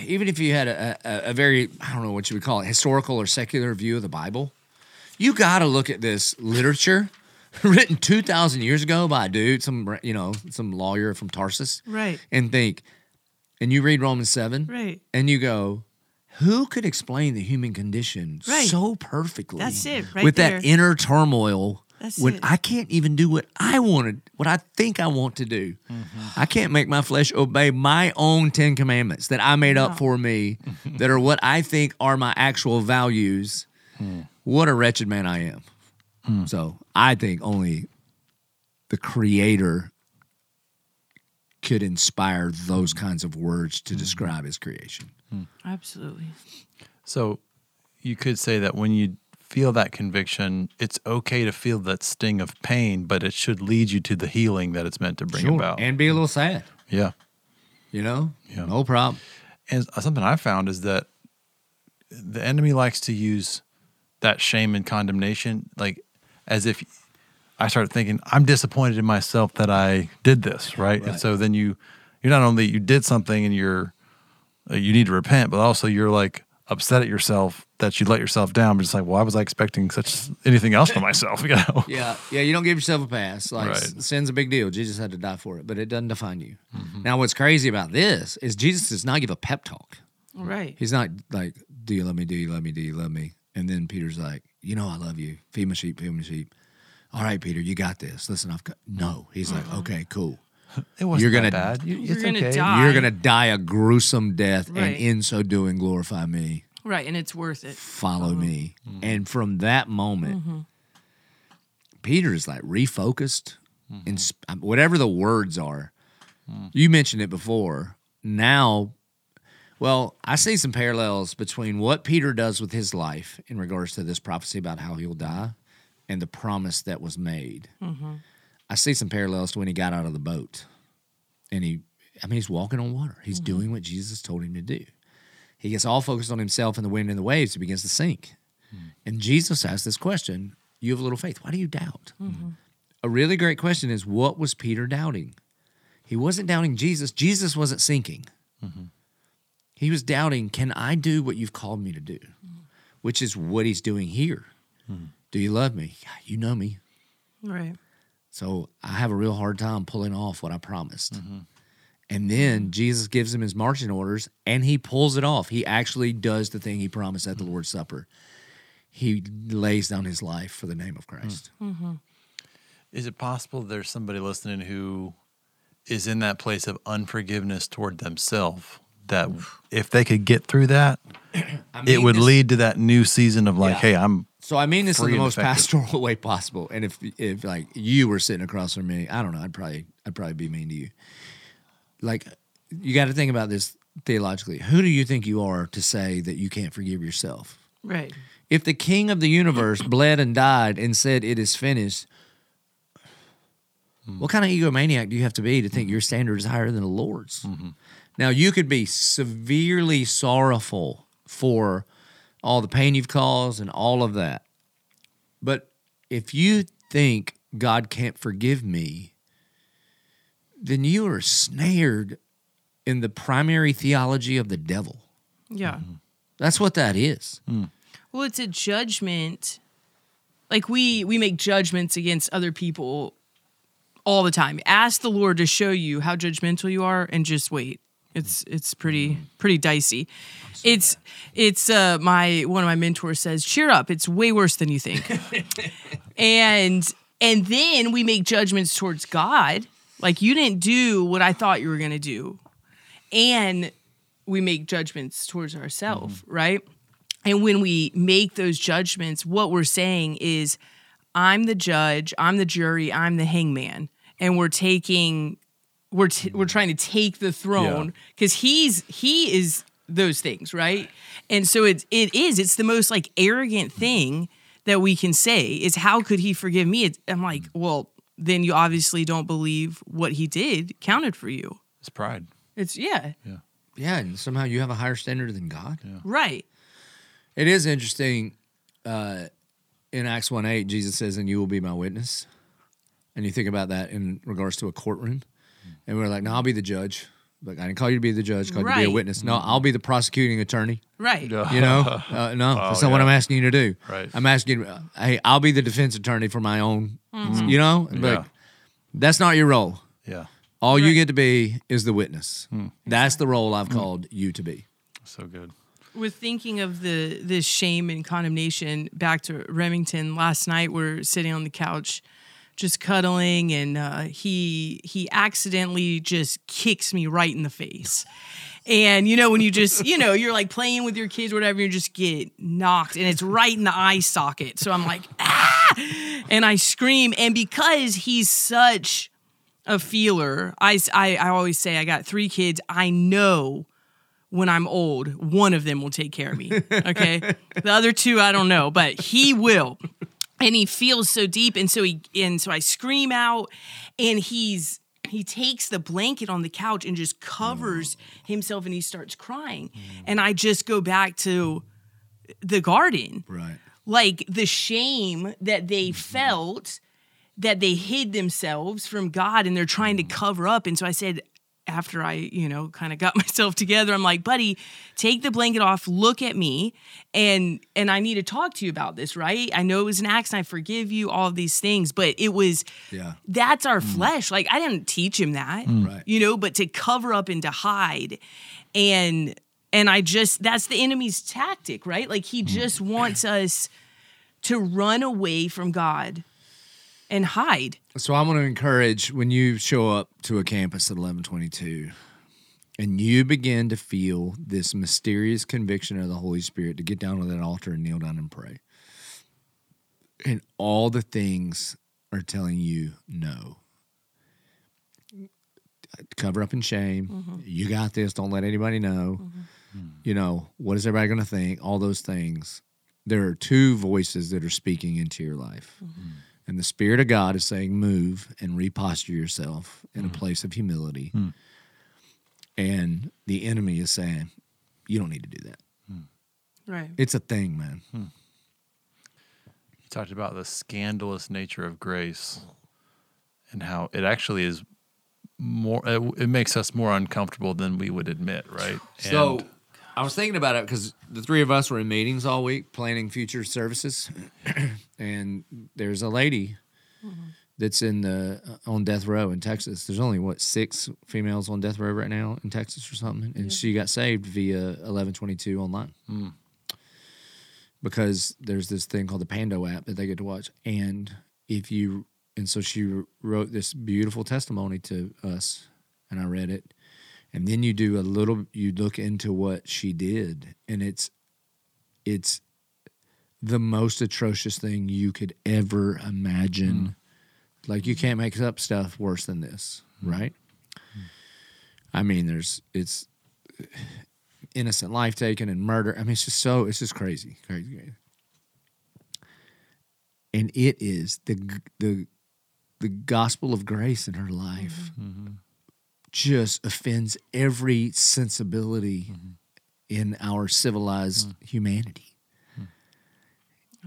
even if you had a, a, a very, I don't know what you would call it, historical or secular view of the Bible, you got to look at this literature <laughs> written two thousand years ago by a dude, some you know, some lawyer from Tarsus, Right. and think, and you read Romans seven, Right. and you go. Who could explain the human condition Right. so perfectly? That's it, right with there. that inner turmoil That's when it. I can't even do what I wanted, what I think I want to do. Mm-hmm. I can't make my flesh obey my own Ten Commandments that I made up for me, <laughs> that are what I think are my actual values. Hmm. What a wretched man I am. Mm. So I think only the Creator could inspire those mm. kinds of words to mm. describe His creation. absolutely. So you could say that when you feel that conviction, it's okay to feel that sting of pain, but it should lead you to the healing that it's meant to bring about. and be a little sad. yeah. You know, Yeah. no problem. And something I found is that the enemy likes to use that shame and condemnation, like as if I started thinking, I'm disappointed in myself that I did this, right? And so then you, you're not only you did something and you're, uh, you need to repent, but also you're like upset at yourself that you let yourself down. But it's like, why was I expecting such anything else from <laughs> myself? <laughs> You know? Yeah, yeah. You don't give yourself a pass. Like Right. sin's a big deal. Jesus had to die for it, but it doesn't define you. Mm-hmm. Now, what's crazy about this is Jesus does not give a pep talk. Right. He's not like, "Do you love me? Do you love me? Do you love me?" And then Peter's like, "You know, I love you. Feed my sheep. Feed my sheep." All right, Peter, you got this. Listen, I've got no. He's like, "Okay, cool. <laughs> It wasn't You're that gonna- bad. You- You're gonna okay. die. You're gonna die a gruesome death, and in so doing, glorify me. Right. And it's worth it. Follow me." Mm-hmm. And from that moment, Peter is like refocused Mm-hmm. and sp- um, whatever the words are. Mm. You mentioned it before. Now, well, I see some parallels between what Peter does with his life in regards to this prophecy about how he'll die and the promise that was made. Mm-hmm. I see some parallels to when he got out of the boat and he, I mean, he's walking on water. He's mm-hmm. doing what Jesus told him to do. He gets all focused on himself and the wind and the waves. He begins to sink. Mm-hmm. And Jesus asks this question You have a little faith. Why do you doubt? A really great question is what was Peter doubting? He wasn't doubting Jesus. Jesus wasn't sinking. He was doubting, can I do what you've called me to do? Mm-hmm. Which is what he's doing here. Mm-hmm. Do you love me? Yeah, you know me. Right. So I have a real hard time pulling off what I promised. Mm-hmm. And then Jesus gives him his marching orders and he pulls it off. He actually does the thing he promised at the Lord's Supper. He lays down his life for the name of Christ. Mm. Is it possible there's somebody listening who is in that place of unforgiveness toward themselves that if they could get through that, <clears throat> I it would this- lead to that new season of like, Yeah. hey, I'm So I mean this in the most effective. pastoral <laughs> way possible. And if if like you were sitting across from me, I don't know, I'd probably I'd probably be mean to you. Like you got to think about this theologically. Who do you think you are to say that you can't forgive yourself? Right. If the king of the universe bled and died and said it is finished, Mm-hmm. what kind of egomaniac do you have to be to think your standard is higher than the Lord's? Mm-hmm. Now, you could be severely sorrowful for all the pain you've caused and all of that. But if you think God can't forgive me, then you are snared in the primary theology of the devil. Yeah. Mm-hmm. That's what that is. Mm. Well, it's a judgment. Like we we make judgments against other people all the time. Ask the Lord to show you how judgmental you are and just wait. It's it's pretty pretty dicey. It's it's uh my one of my mentors says, "Cheer up. It's way worse than you think." <laughs> and and then we make judgments towards God. Like you didn't do what I thought you were going to do. And we make judgments towards ourselves, right? And when we make those judgments, what we're saying is, I'm the judge, I'm the jury, I'm the hangman, and we're taking, we're t- we're trying to take the throne because he's he is those things, right? And so it it is it's the most like arrogant thing that we can say is how could he forgive me? It's, I'm like, well, then you obviously don't believe what he did counted for you. it's pride. It's yeah, Yeah, yeah and somehow you have a higher standard than God. right. It is interesting. Uh, in Acts 1 8, Jesus says, And you will be my witness. And you think about that in regards to a courtroom. And we're like, No, I'll be the judge. Like, I didn't call you to be the judge, I called you to be a Right. witness. No, I'll be the prosecuting attorney. Right. You know? <laughs> Uh, no, that's not what yeah. I'm asking you to do. Right. I'm asking you, uh, hey, I'll be the defense attorney for my own, you know? But Yeah. that's not your role. Yeah. All you get to be is the witness. That's the role I've called you to be. So good. with thinking of the this shame and condemnation back to Remington last night we're sitting on the couch just cuddling and uh, he he accidentally just kicks me right in the face and you know when you just you know you're like playing with your kids or whatever you just get knocked and it's right in the eye socket so i'm like <laughs> ah and i scream and because he's such a feeler I, I, I always say i got three kids i know when I'm old, one of them will take care of me. Okay. the other two, I don't know, but he will. And he feels so deep. And so he and so I scream out and he's he takes the blanket on the couch and just covers mm. himself and he starts crying. Mm. And I just go back to the garden Right. like the shame that they mm-hmm. felt that they hid themselves from God and they're trying to mm. cover up. And so I said, after I, you know, kind of got <laughs> myself together, I'm like, buddy, take the blanket off, look at me, and and I need to talk to you about this, right? I know it was an accident, I forgive you, all of these things, but it was Yeah. that's our mm. flesh. Like I didn't teach him that. Mm. Mm. Right. You know, but to cover up and to hide. And and I just that's the enemy's tactic, right? Like he just wants us to run away from God and hide. So I want to encourage when you show up to a campus at Eleven22 and you begin to feel this mysterious conviction of the Holy Spirit to get down on that altar and kneel down and pray. And all the things are telling you no. Cover up in shame. Mm-hmm. You got this. Don't let anybody know. Mm-hmm. You know, what is everybody going to think? All those things. There are two voices that are speaking into your life. Mm-hmm. Mm. And the Spirit of God is saying, move and reposture yourself in a mm. place of humility. Mm. And the enemy is saying, you don't need to do that. Mm. Right. It's a thing, man. Hmm. You talked about the scandalous nature of grace and how it actually is more, it, it makes us more uncomfortable than we would admit, right? So And- I was thinking about it because the three of us were in meetings all week planning future services, <clears throat> and there's a lady that's in the uh, on death row in Texas. There's only what six females on death row right now in Texas or something, and she got saved via Eleven22 online. Because there's this thing called the Pando app that they get to watch, and if you and so she wrote this beautiful testimony to us, and I read it and then you do a little you look into what she did and it's it's the most atrocious thing you could ever imagine. Mm. Like you can't make up stuff worse than this mm. right? Mm. I mean there's it's <sighs> innocent life taken and murder. I mean it's just so it's just crazy crazy, crazy. and it is the the the gospel of grace in her life mm-hmm. Just offends every sensibility mm-hmm. in our civilized mm. humanity. Mm.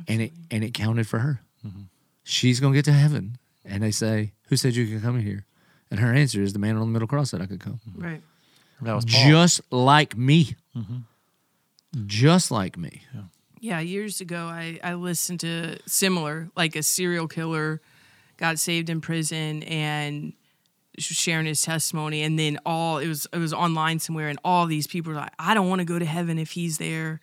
And it and it counted for her. Mm-hmm. She's gonna get to heaven. And they say, Who said you could come in here? And her answer is the man on the middle cross said I could come. Mm-hmm. Right. that was Paul. Just like me. Just like me. Yeah, years ago, I, I listened to similar, like a serial killer got saved in prison and sharing his testimony, and then all it was it was online somewhere, and all these people were like, "I don't want to go to heaven if he's there,"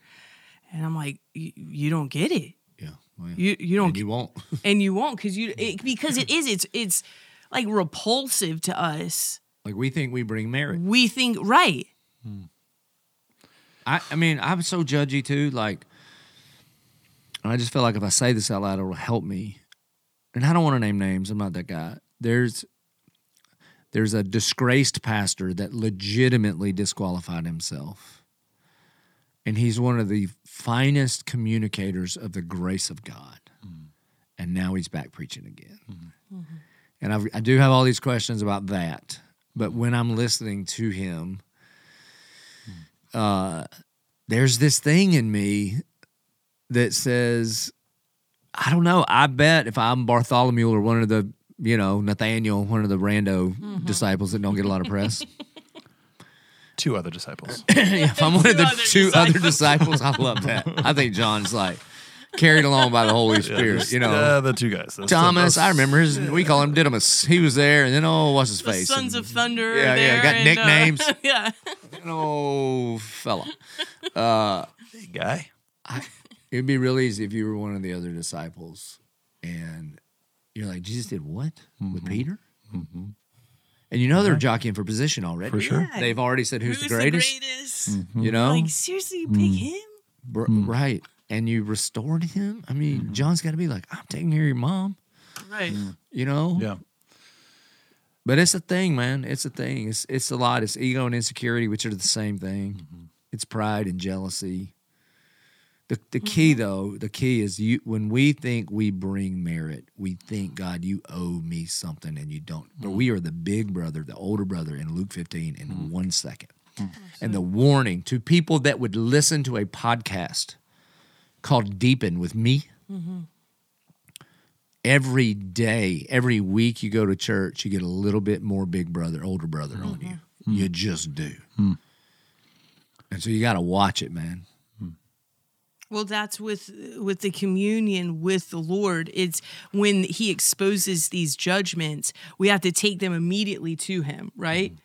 and I'm like, "You, don't get it. Yeah. Well, yeah. You you don't and you won't. <laughs> and you won't because you it, because it is it's it's like repulsive to us. like we think we bring merit. We think right. Hmm. I, I mean, I'm so judgy too. Like, I just feel like if I say this out loud, it'll help me. And I don't want to name names. I'm not that guy. There's there's a disgraced pastor that legitimately disqualified himself, and he's one of the finest communicators of the grace of God. Mm-hmm. And now he's back preaching again. Mm-hmm. Mm-hmm. And I've, I do have all these questions about that. But when I'm listening to him, mm. uh, there's this thing in me that says, I don't know. I bet if I'm Bartholomew or one of the, you know, Nathaniel, one of the rando disciples that don't get a lot of press, <laughs> two other disciples. <laughs> if I'm one of the other two other disciples. disciples, I love that. I think John's like carried along by the Holy Spirit. you know, uh, the two guys. That's- Thomas, I remember his. We call him Didymus. He was there, and then oh, what's his The face? Sons And- of Thunder. Yeah, are yeah, got and, uh, nicknames. <laughs> yeah. oh, fella. Hey, guy. I, It'd be real easy if you were one of the other disciples and you're like, Jesus did what with mm-hmm. Peter? Mm-hmm. And you know they're jockeying for position already. For sure. Yeah. They've already said who's, Who's the greatest. greatest? Mm-hmm. You know? Like seriously, you pick mm. him? Br- mm. Right. And you restored him. I mean, John's got to be like, I'm taking care of your mom, Right. Mm. you know? Yeah. But it's a thing, man. It's a thing. It's it's a lot. It's ego and insecurity, which are the same thing. It's pride and jealousy. The the key mm-hmm. though, the key is you when we think we bring merit, we think, God, you owe me something and you don't. But mm-hmm. we are the big brother, the older brother in Luke 15 in mm-hmm. one second. And the warning to people that would listen to a podcast called Deepen with me. Every day, every week you go to church, you get a little bit more big brother, older brother on you. You just do. And so you got to watch it, man. Well, that's with with the communion with the Lord. It's when He exposes these judgments, we have to take them immediately to Him, right? Mm-hmm.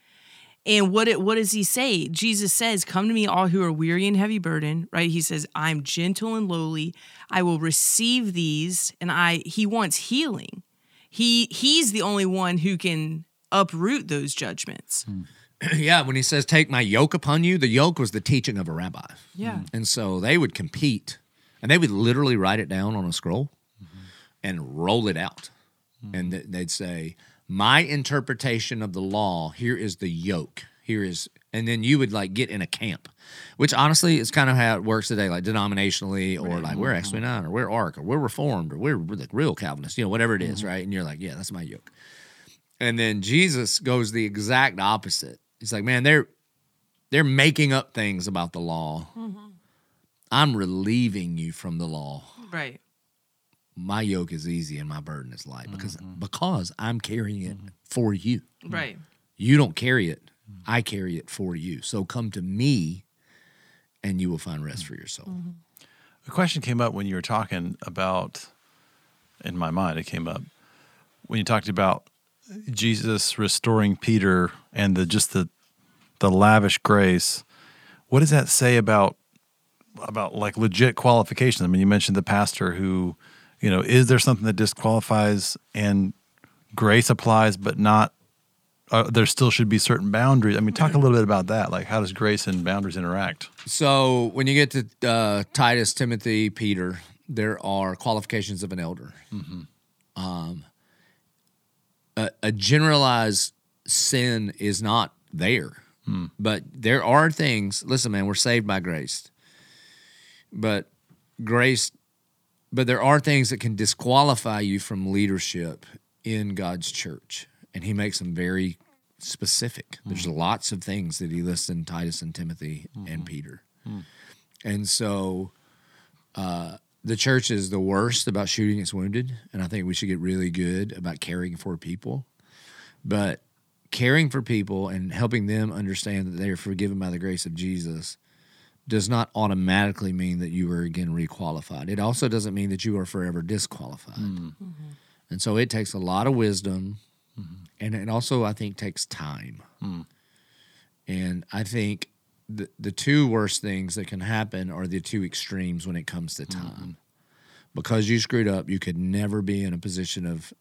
And what it, what does He say? Jesus says, "Come to me, all who are weary and heavy burden." Right? He says, "I'm gentle and lowly. I will receive these." And I He wants healing. He He's the only one who can uproot those judgments. Hmm. <clears throat> yeah, when he says, Take my yoke upon you, the yoke was the teaching of a rabbi. Yeah. Mm-hmm. And so they would compete and they would literally write it down on a scroll mm-hmm. and roll it out. Mm-hmm. And th- they'd say, My interpretation of the law, here is the yoke. Here is, and then you would like get in a camp, which honestly is kind of how it works today, like denominationally, or like we're actually not, or we're ARC, or we're Reformed, or we're, we're the real Calvinist, you know, whatever it is, right? And you're like, Yeah, that's my yoke. And then Jesus goes the exact opposite. He's like, Man, they're they're making up things about the law. Mm-hmm. I'm relieving you from the law. Right. My yoke is easy and my burden is light because mm-hmm. because I'm carrying it mm-hmm. for you. Right. You don't carry it. I carry it for you. So come to me and you will find rest for your soul. A question came up when you were talking about, in my mind, it came up when you talked about Jesus restoring Peter and the just the the lavish grace. What does that say about about like legit qualifications? I mean, you mentioned the pastor who, you know, is there something that disqualifies and grace applies, but not? Uh, there still should be certain boundaries. I mean, talk a little bit about that. Like, how does grace and boundaries interact? So when you get to uh, Titus, Timothy, Peter, there are qualifications of an elder. Um, a, a generalized sin is not there, hmm. but there are things. Listen, man, we're saved by grace, but grace, but there are things that can disqualify you from leadership in God's church, and He makes them very specific. Hmm. There's lots of things that He lists in Titus and Timothy and hmm. Peter. And so uh, the church is the worst about shooting its wounded. And I think we should get really good about caring for people. But caring for people and helping them understand that they are forgiven by the grace of Jesus does not automatically mean that you are again requalified. It also doesn't mean that you are forever disqualified. Mm-hmm. Mm-hmm. And so it takes a lot of wisdom. Mm-hmm. And it also, I think, takes time. Mm. And I think the, the two worst things that can happen are the two extremes when it comes to time. Mm-hmm. Because you screwed up, you could never be in a position of,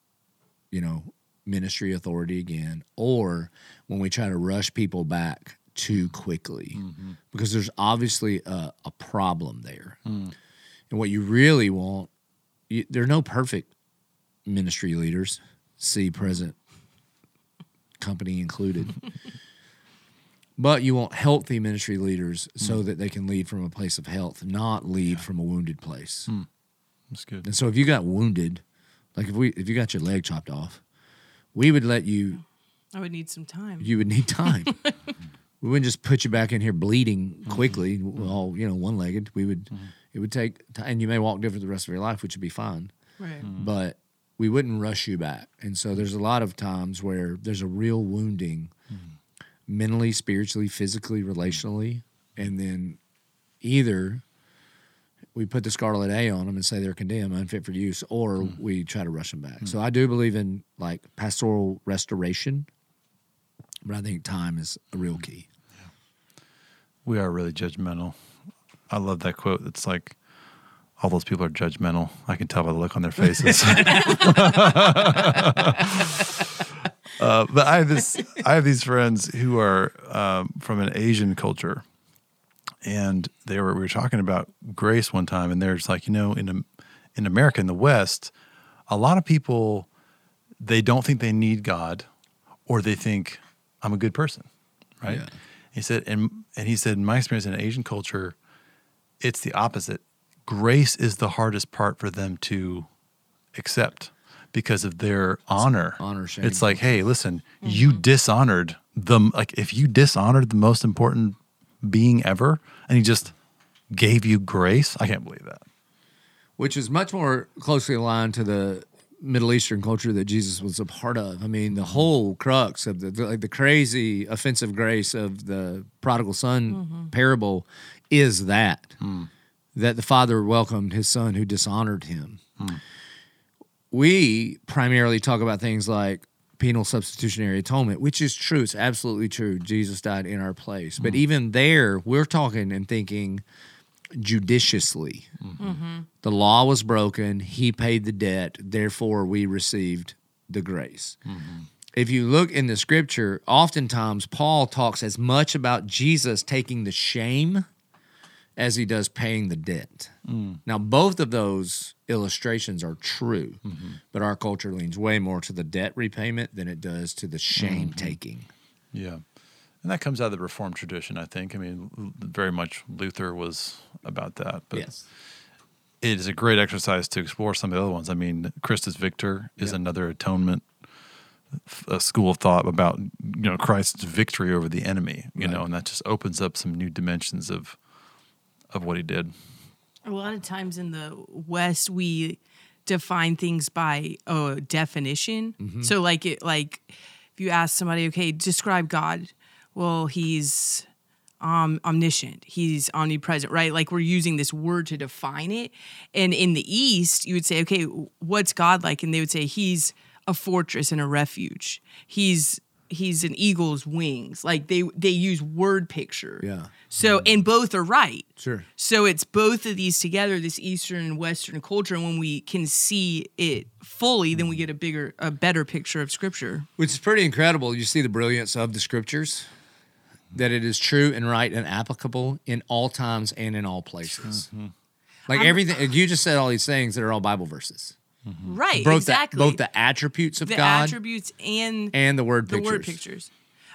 you know, ministry authority again. Or when we try to rush people back too mm-hmm. quickly, mm-hmm. because there's obviously a, a problem there. Mm. And what you really want, you, there are no perfect ministry leaders, see present company included. <laughs> But you want healthy ministry leaders so hmm. that they can lead from a place of health, not lead from a wounded place. Hmm. That's good. And so if you got wounded, like if we if you got your leg chopped off, we would let you I would need some time. you would need time. <laughs> we wouldn't just put you back in here bleeding hmm. quickly, all you know, one legged. We would it would take time and you may walk different the rest of your life, which would be fine. right. But we wouldn't rush you back. And so there's a lot of times where there's a real wounding mentally, spiritually, physically, relationally, and then either we put the scarlet A on them and say they're condemned, unfit for use, or hmm. we try to rush them back. Hmm. So I do believe in like pastoral restoration, but I think time is a real hmm. key. We are really judgmental. I love that quote. It's like all those people are judgmental. I can tell by the look on their faces. <laughs> <laughs> uh, but I have this. I have these friends who are um, from an Asian culture, and they were we were talking about grace one time, and they're just like, you know, in in America, in the West, a lot of people they don't think they need God, or they think I'm a good person, right? Yeah. He said, and and he said, in my experience in Asian culture, it's the opposite. Grace is the hardest part for them to accept because of their honor. honor shame. It's like, hey, listen, you mm-hmm. dishonored the like if you dishonored the most important being ever, and he just gave you grace. I can't believe that. which is much more closely aligned to the Middle Eastern culture that Jesus was a part of. I mean, the whole crux of the, the like the crazy offensive grace of the prodigal son mm-hmm. parable is that hmm. that the father welcomed his son who dishonored him. Hmm. We primarily talk about things like penal substitutionary atonement, which is true. It's absolutely true. Jesus died in our place. But mm-hmm. even there, we're talking and thinking judiciously. Mm-hmm. The law was broken. He paid the debt. Therefore, we received the grace. Mm-hmm. If you look in the scripture, oftentimes Paul talks as much about Jesus taking the shame as he does paying the debt. Mm. Now, both of those illustrations are true, mm-hmm. but our culture leans way more to the debt repayment than it does to the mm-hmm. shame taking. Yeah. And that comes out of the Reformed tradition, I think. I mean, very much Luther was about that. But it is a great exercise to explore some of the other ones. I mean, Christus Victor is another atonement, a school of thought about you know Christ's victory over the enemy. You know, and that just opens up some new dimensions of of what he did. A lot of times in the West, we define things by a definition. So, like it, like if you ask somebody, okay, describe God, well, he's um, omniscient, he's omnipresent, right? Like we're using this word to define it. And in the East, you would say, okay, what's God like? And they would say he's a fortress and a refuge. He's he's an eagle's wings. Like they they use word picture. Yeah. So mm-hmm. and both are right. Sure. So it's both of these together, this Eastern and Western culture. And when we can see it fully, then we mm-hmm. get a bigger, a better picture of Scripture. Which is pretty incredible. You see the brilliance of the scriptures, that it is true and right and applicable in all times and in all places. Mm-hmm. Like everything, you just said all these things that are all Bible verses. Mm-hmm. Right. Both, exactly. the, both the attributes of The God attributes and, and the word the pictures. word pictures.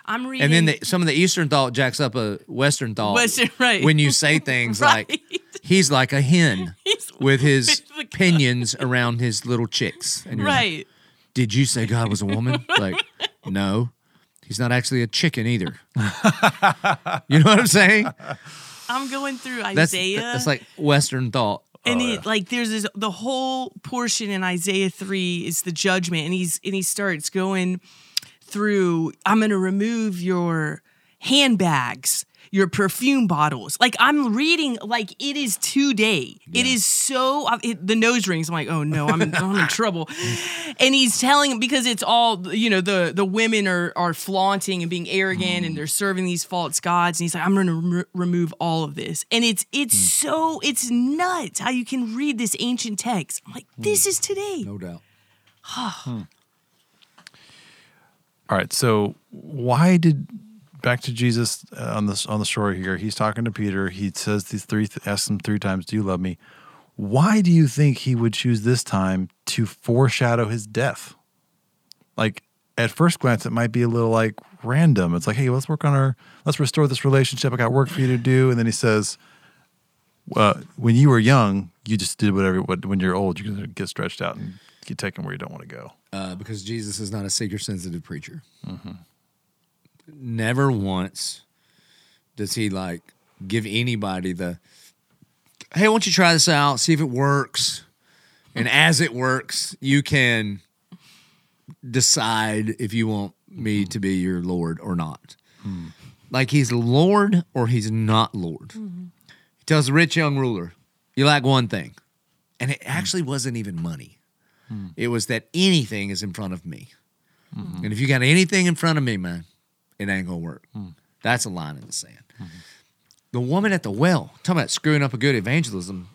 I'm reading. And then the, some of the Eastern thought jacks up a Western thought. Western, right. When you say things <laughs> Right. like, he's like a hen <laughs> with his with pinions around his little chicks. And you're like, right. Did you say God was a woman? <laughs> like, no. He's not actually a chicken either. you know what I'm saying? I'm going through That's Isaiah. that's like Western thought. And oh, it like there's this the whole portion in Isaiah 3 is the judgment and he's and he starts going through I'm going to remove your handbags your perfume bottles. Like I'm reading like it is today. It is so uh, it, the nose rings I'm like oh no I'm, I'm in <laughs> trouble. And he's telling because it's all you know the the women are are flaunting and being arrogant and mm. they're serving these false gods. And he's like I'm going to remo- remove all of this. And it's it's mm. so it's nuts how you can read this ancient text. I'm like this mm. is today. No doubt. <sighs> Hmm. All right. So why did back to Jesus uh, on this on the story here? He's talking to Peter. He says these three asks him three times, "Do you love me?" Why do you think he would choose this time to foreshadow his death? Like at first glance, it might be a little like random. It's like, hey, let's work on our, let's restore this relationship. I got work for you to do. And then he says, uh, when you were young, you just did whatever. What when you're old, you're gonna get stretched out and get taken where you don't want to go. Uh, because Jesus is not a seeker sensitive preacher. Never once does he like give anybody the, hey, why don't you try this out, see if it works. And as it works, you can decide if you want me mm-hmm. to be your Lord or not. Hmm. Like he's Lord or he's not Lord. Mm-hmm. He tells the rich young ruler, you lack one thing. And it hmm. actually wasn't even money. Hmm. It was that anything is in front of me. And if you got anything in front of me, man, it ain't gonna work. Hmm. That's a line in the sand. The woman at the well, talking about screwing up a good evangelism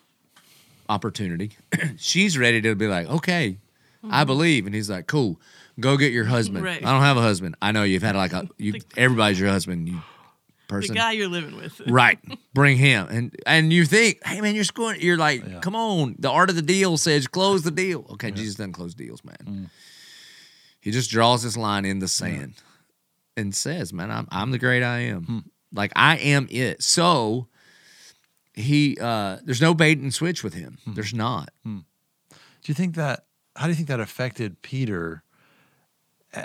opportunity. <clears throat> She's ready to be like, okay, I mm-hmm. believe. And he's like, cool, go get your husband. Right. I don't have a husband. I know you've had like a you everybody's your husband, you the guy you're living with <laughs> Right. Bring him. And and you think, hey man, you're screwing you're like, come on. The art of the deal says close the deal. Okay, Jesus doesn't close deals, man. Mm. He just draws this line in the sand and says, Man, I'm I'm the great I am. Like I am it. So he uh there's no bait and switch with him. There's not. Do you think that? How do you think that affected Peter?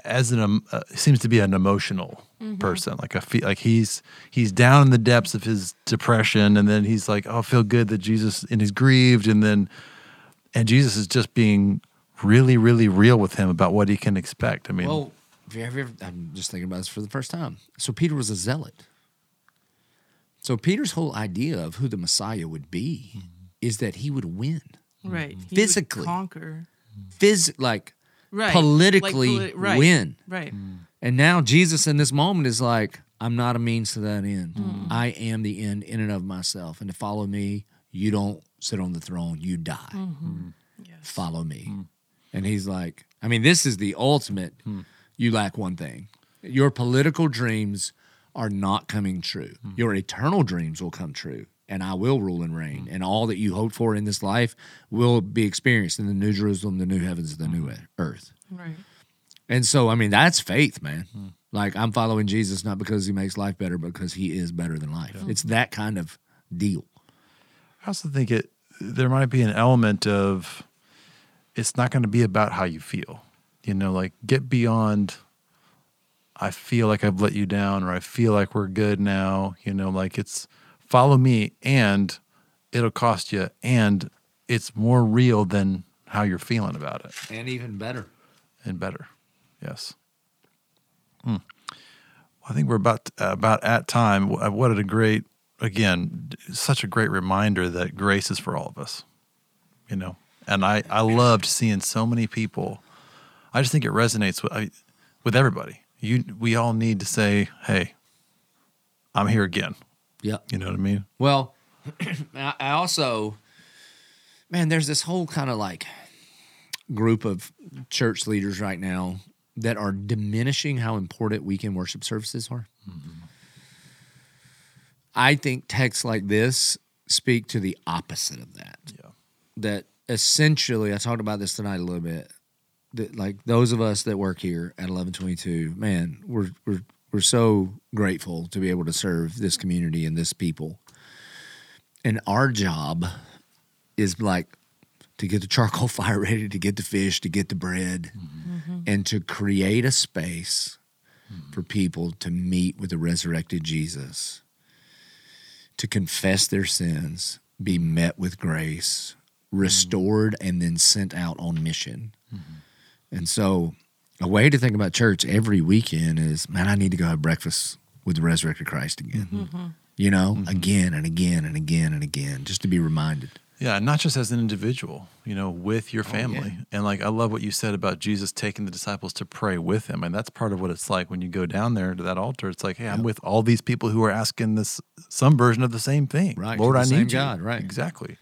As an um, uh, seems to be an emotional person, like a fe- like he's he's down in the depths of his depression, and then he's like, "Oh, I feel good that Jesus," and he's grieved, and then and Jesus is just being really, really real with him about what he can expect. I mean, Well, have you ever, I'm just thinking about this for the first time. So Peter was a zealot. So Peter's whole idea of who the Messiah would be mm-hmm. is that he would win, Right. He would mm-hmm. Physically. conquer. phys- like Right. politically Like, poli- right. win. Right. Mm. And now Jesus in this moment is like, I'm not a means to that end. Mm. I am the end in and of myself. And to follow me, you don't sit on the throne, you die. Mm-hmm. Mm. Follow me. And he's like, I mean, this is the ultimate. You lack one thing. Your political dreams are not coming true. Hmm. Your eternal dreams will come true. And I will rule and reign. Hmm. And all that you hope for in this life will be experienced in the new Jerusalem, the new heavens, the new hmm. earth. Right. And so, I mean, that's faith, man. Like, I'm following Jesus not because he makes life better, but because he is better than life. It's that kind of deal. I also think it there might be an element of it's not going to be about how you feel. You know, like get beyond I feel like I've let you down or I feel like we're good now, you know, like it's follow me and it'll cost you and it's more real than how you're feeling about it And even better. and better. Yes. Hmm. Well, I think we're about about at time. Wh- What a great, again, such a great reminder that grace is for all of us. You know, and I I loved seeing so many people. I just think it resonates with I, with everybody. You we all need to say, "Hey, I'm here again." Yeah, You know what I mean? Well, <clears throat> I I also, man, there's this whole kind of like group of church leaders right now that are diminishing how important weekend worship services are. Mm-hmm. I think texts like this speak to the opposite of that. Yeah. That essentially, I talked about this tonight a little bit. That like those of us that work here at Eleven22, man, we're we're we're so grateful to be able to serve this community and this people. And our job is like to get the charcoal <laughs> fire ready, to get the fish, to get the bread, mm-hmm. and to create a space mm-hmm. for people to meet with the resurrected Jesus, to confess their sins, be met with grace, mm-hmm. restored, and then sent out on mission. And so, a way to think about church every weekend is, man, I need to go have breakfast with the resurrected Christ again. Mm-hmm. Mm-hmm. You know, mm-hmm. again and again and again and again, just to be reminded. Yeah, not just as an individual, you know, with your oh, family. And like I love what you said about Jesus taking the disciples to pray with him. And that's part of what it's like when you go down there to that altar. It's like, hey, I'm with all these people who are asking this some version of the same thing. Right, Lord, the I same need you. God, right. Exactly.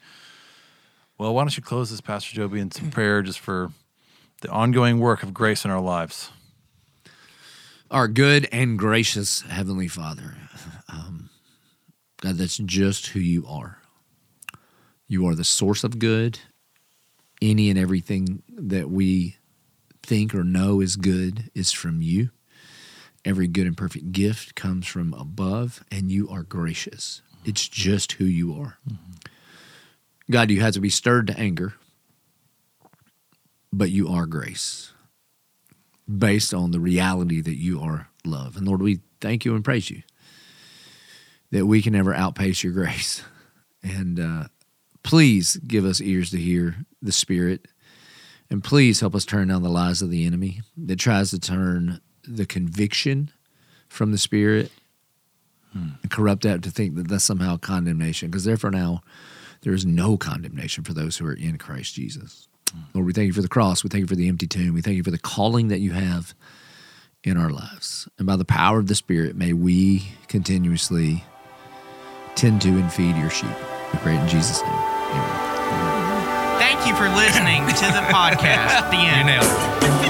Well, why don't you close this, Pastor Joby, in some <clears throat> prayer just for the ongoing work of grace in our lives. Our good and gracious Heavenly Father, um, God, that's just who you are. You are the source of good. Any and everything that we think or know is good is from you. Every good and perfect gift comes from above, and you are gracious. It's just who you are. God, you had to be stirred to anger, but you are grace based on the reality that you are love. And Lord, we thank you and praise you that we can never outpace your grace. <laughs> And uh, please give us ears to hear the Spirit. And please help us turn down the lies of the enemy that tries to turn the conviction from the Spirit and corrupt that to think that that's somehow condemnation. Because therefore now there is no condemnation for those who are in Christ Jesus. Mm. Lord, we thank you for the cross. We thank you for the empty tomb. We thank you for the calling that you have in our lives. And by the power of the Spirit, may we continuously tend to and feed your sheep. We pray in Jesus' name. Amen. Thank you for listening to the podcast. The end.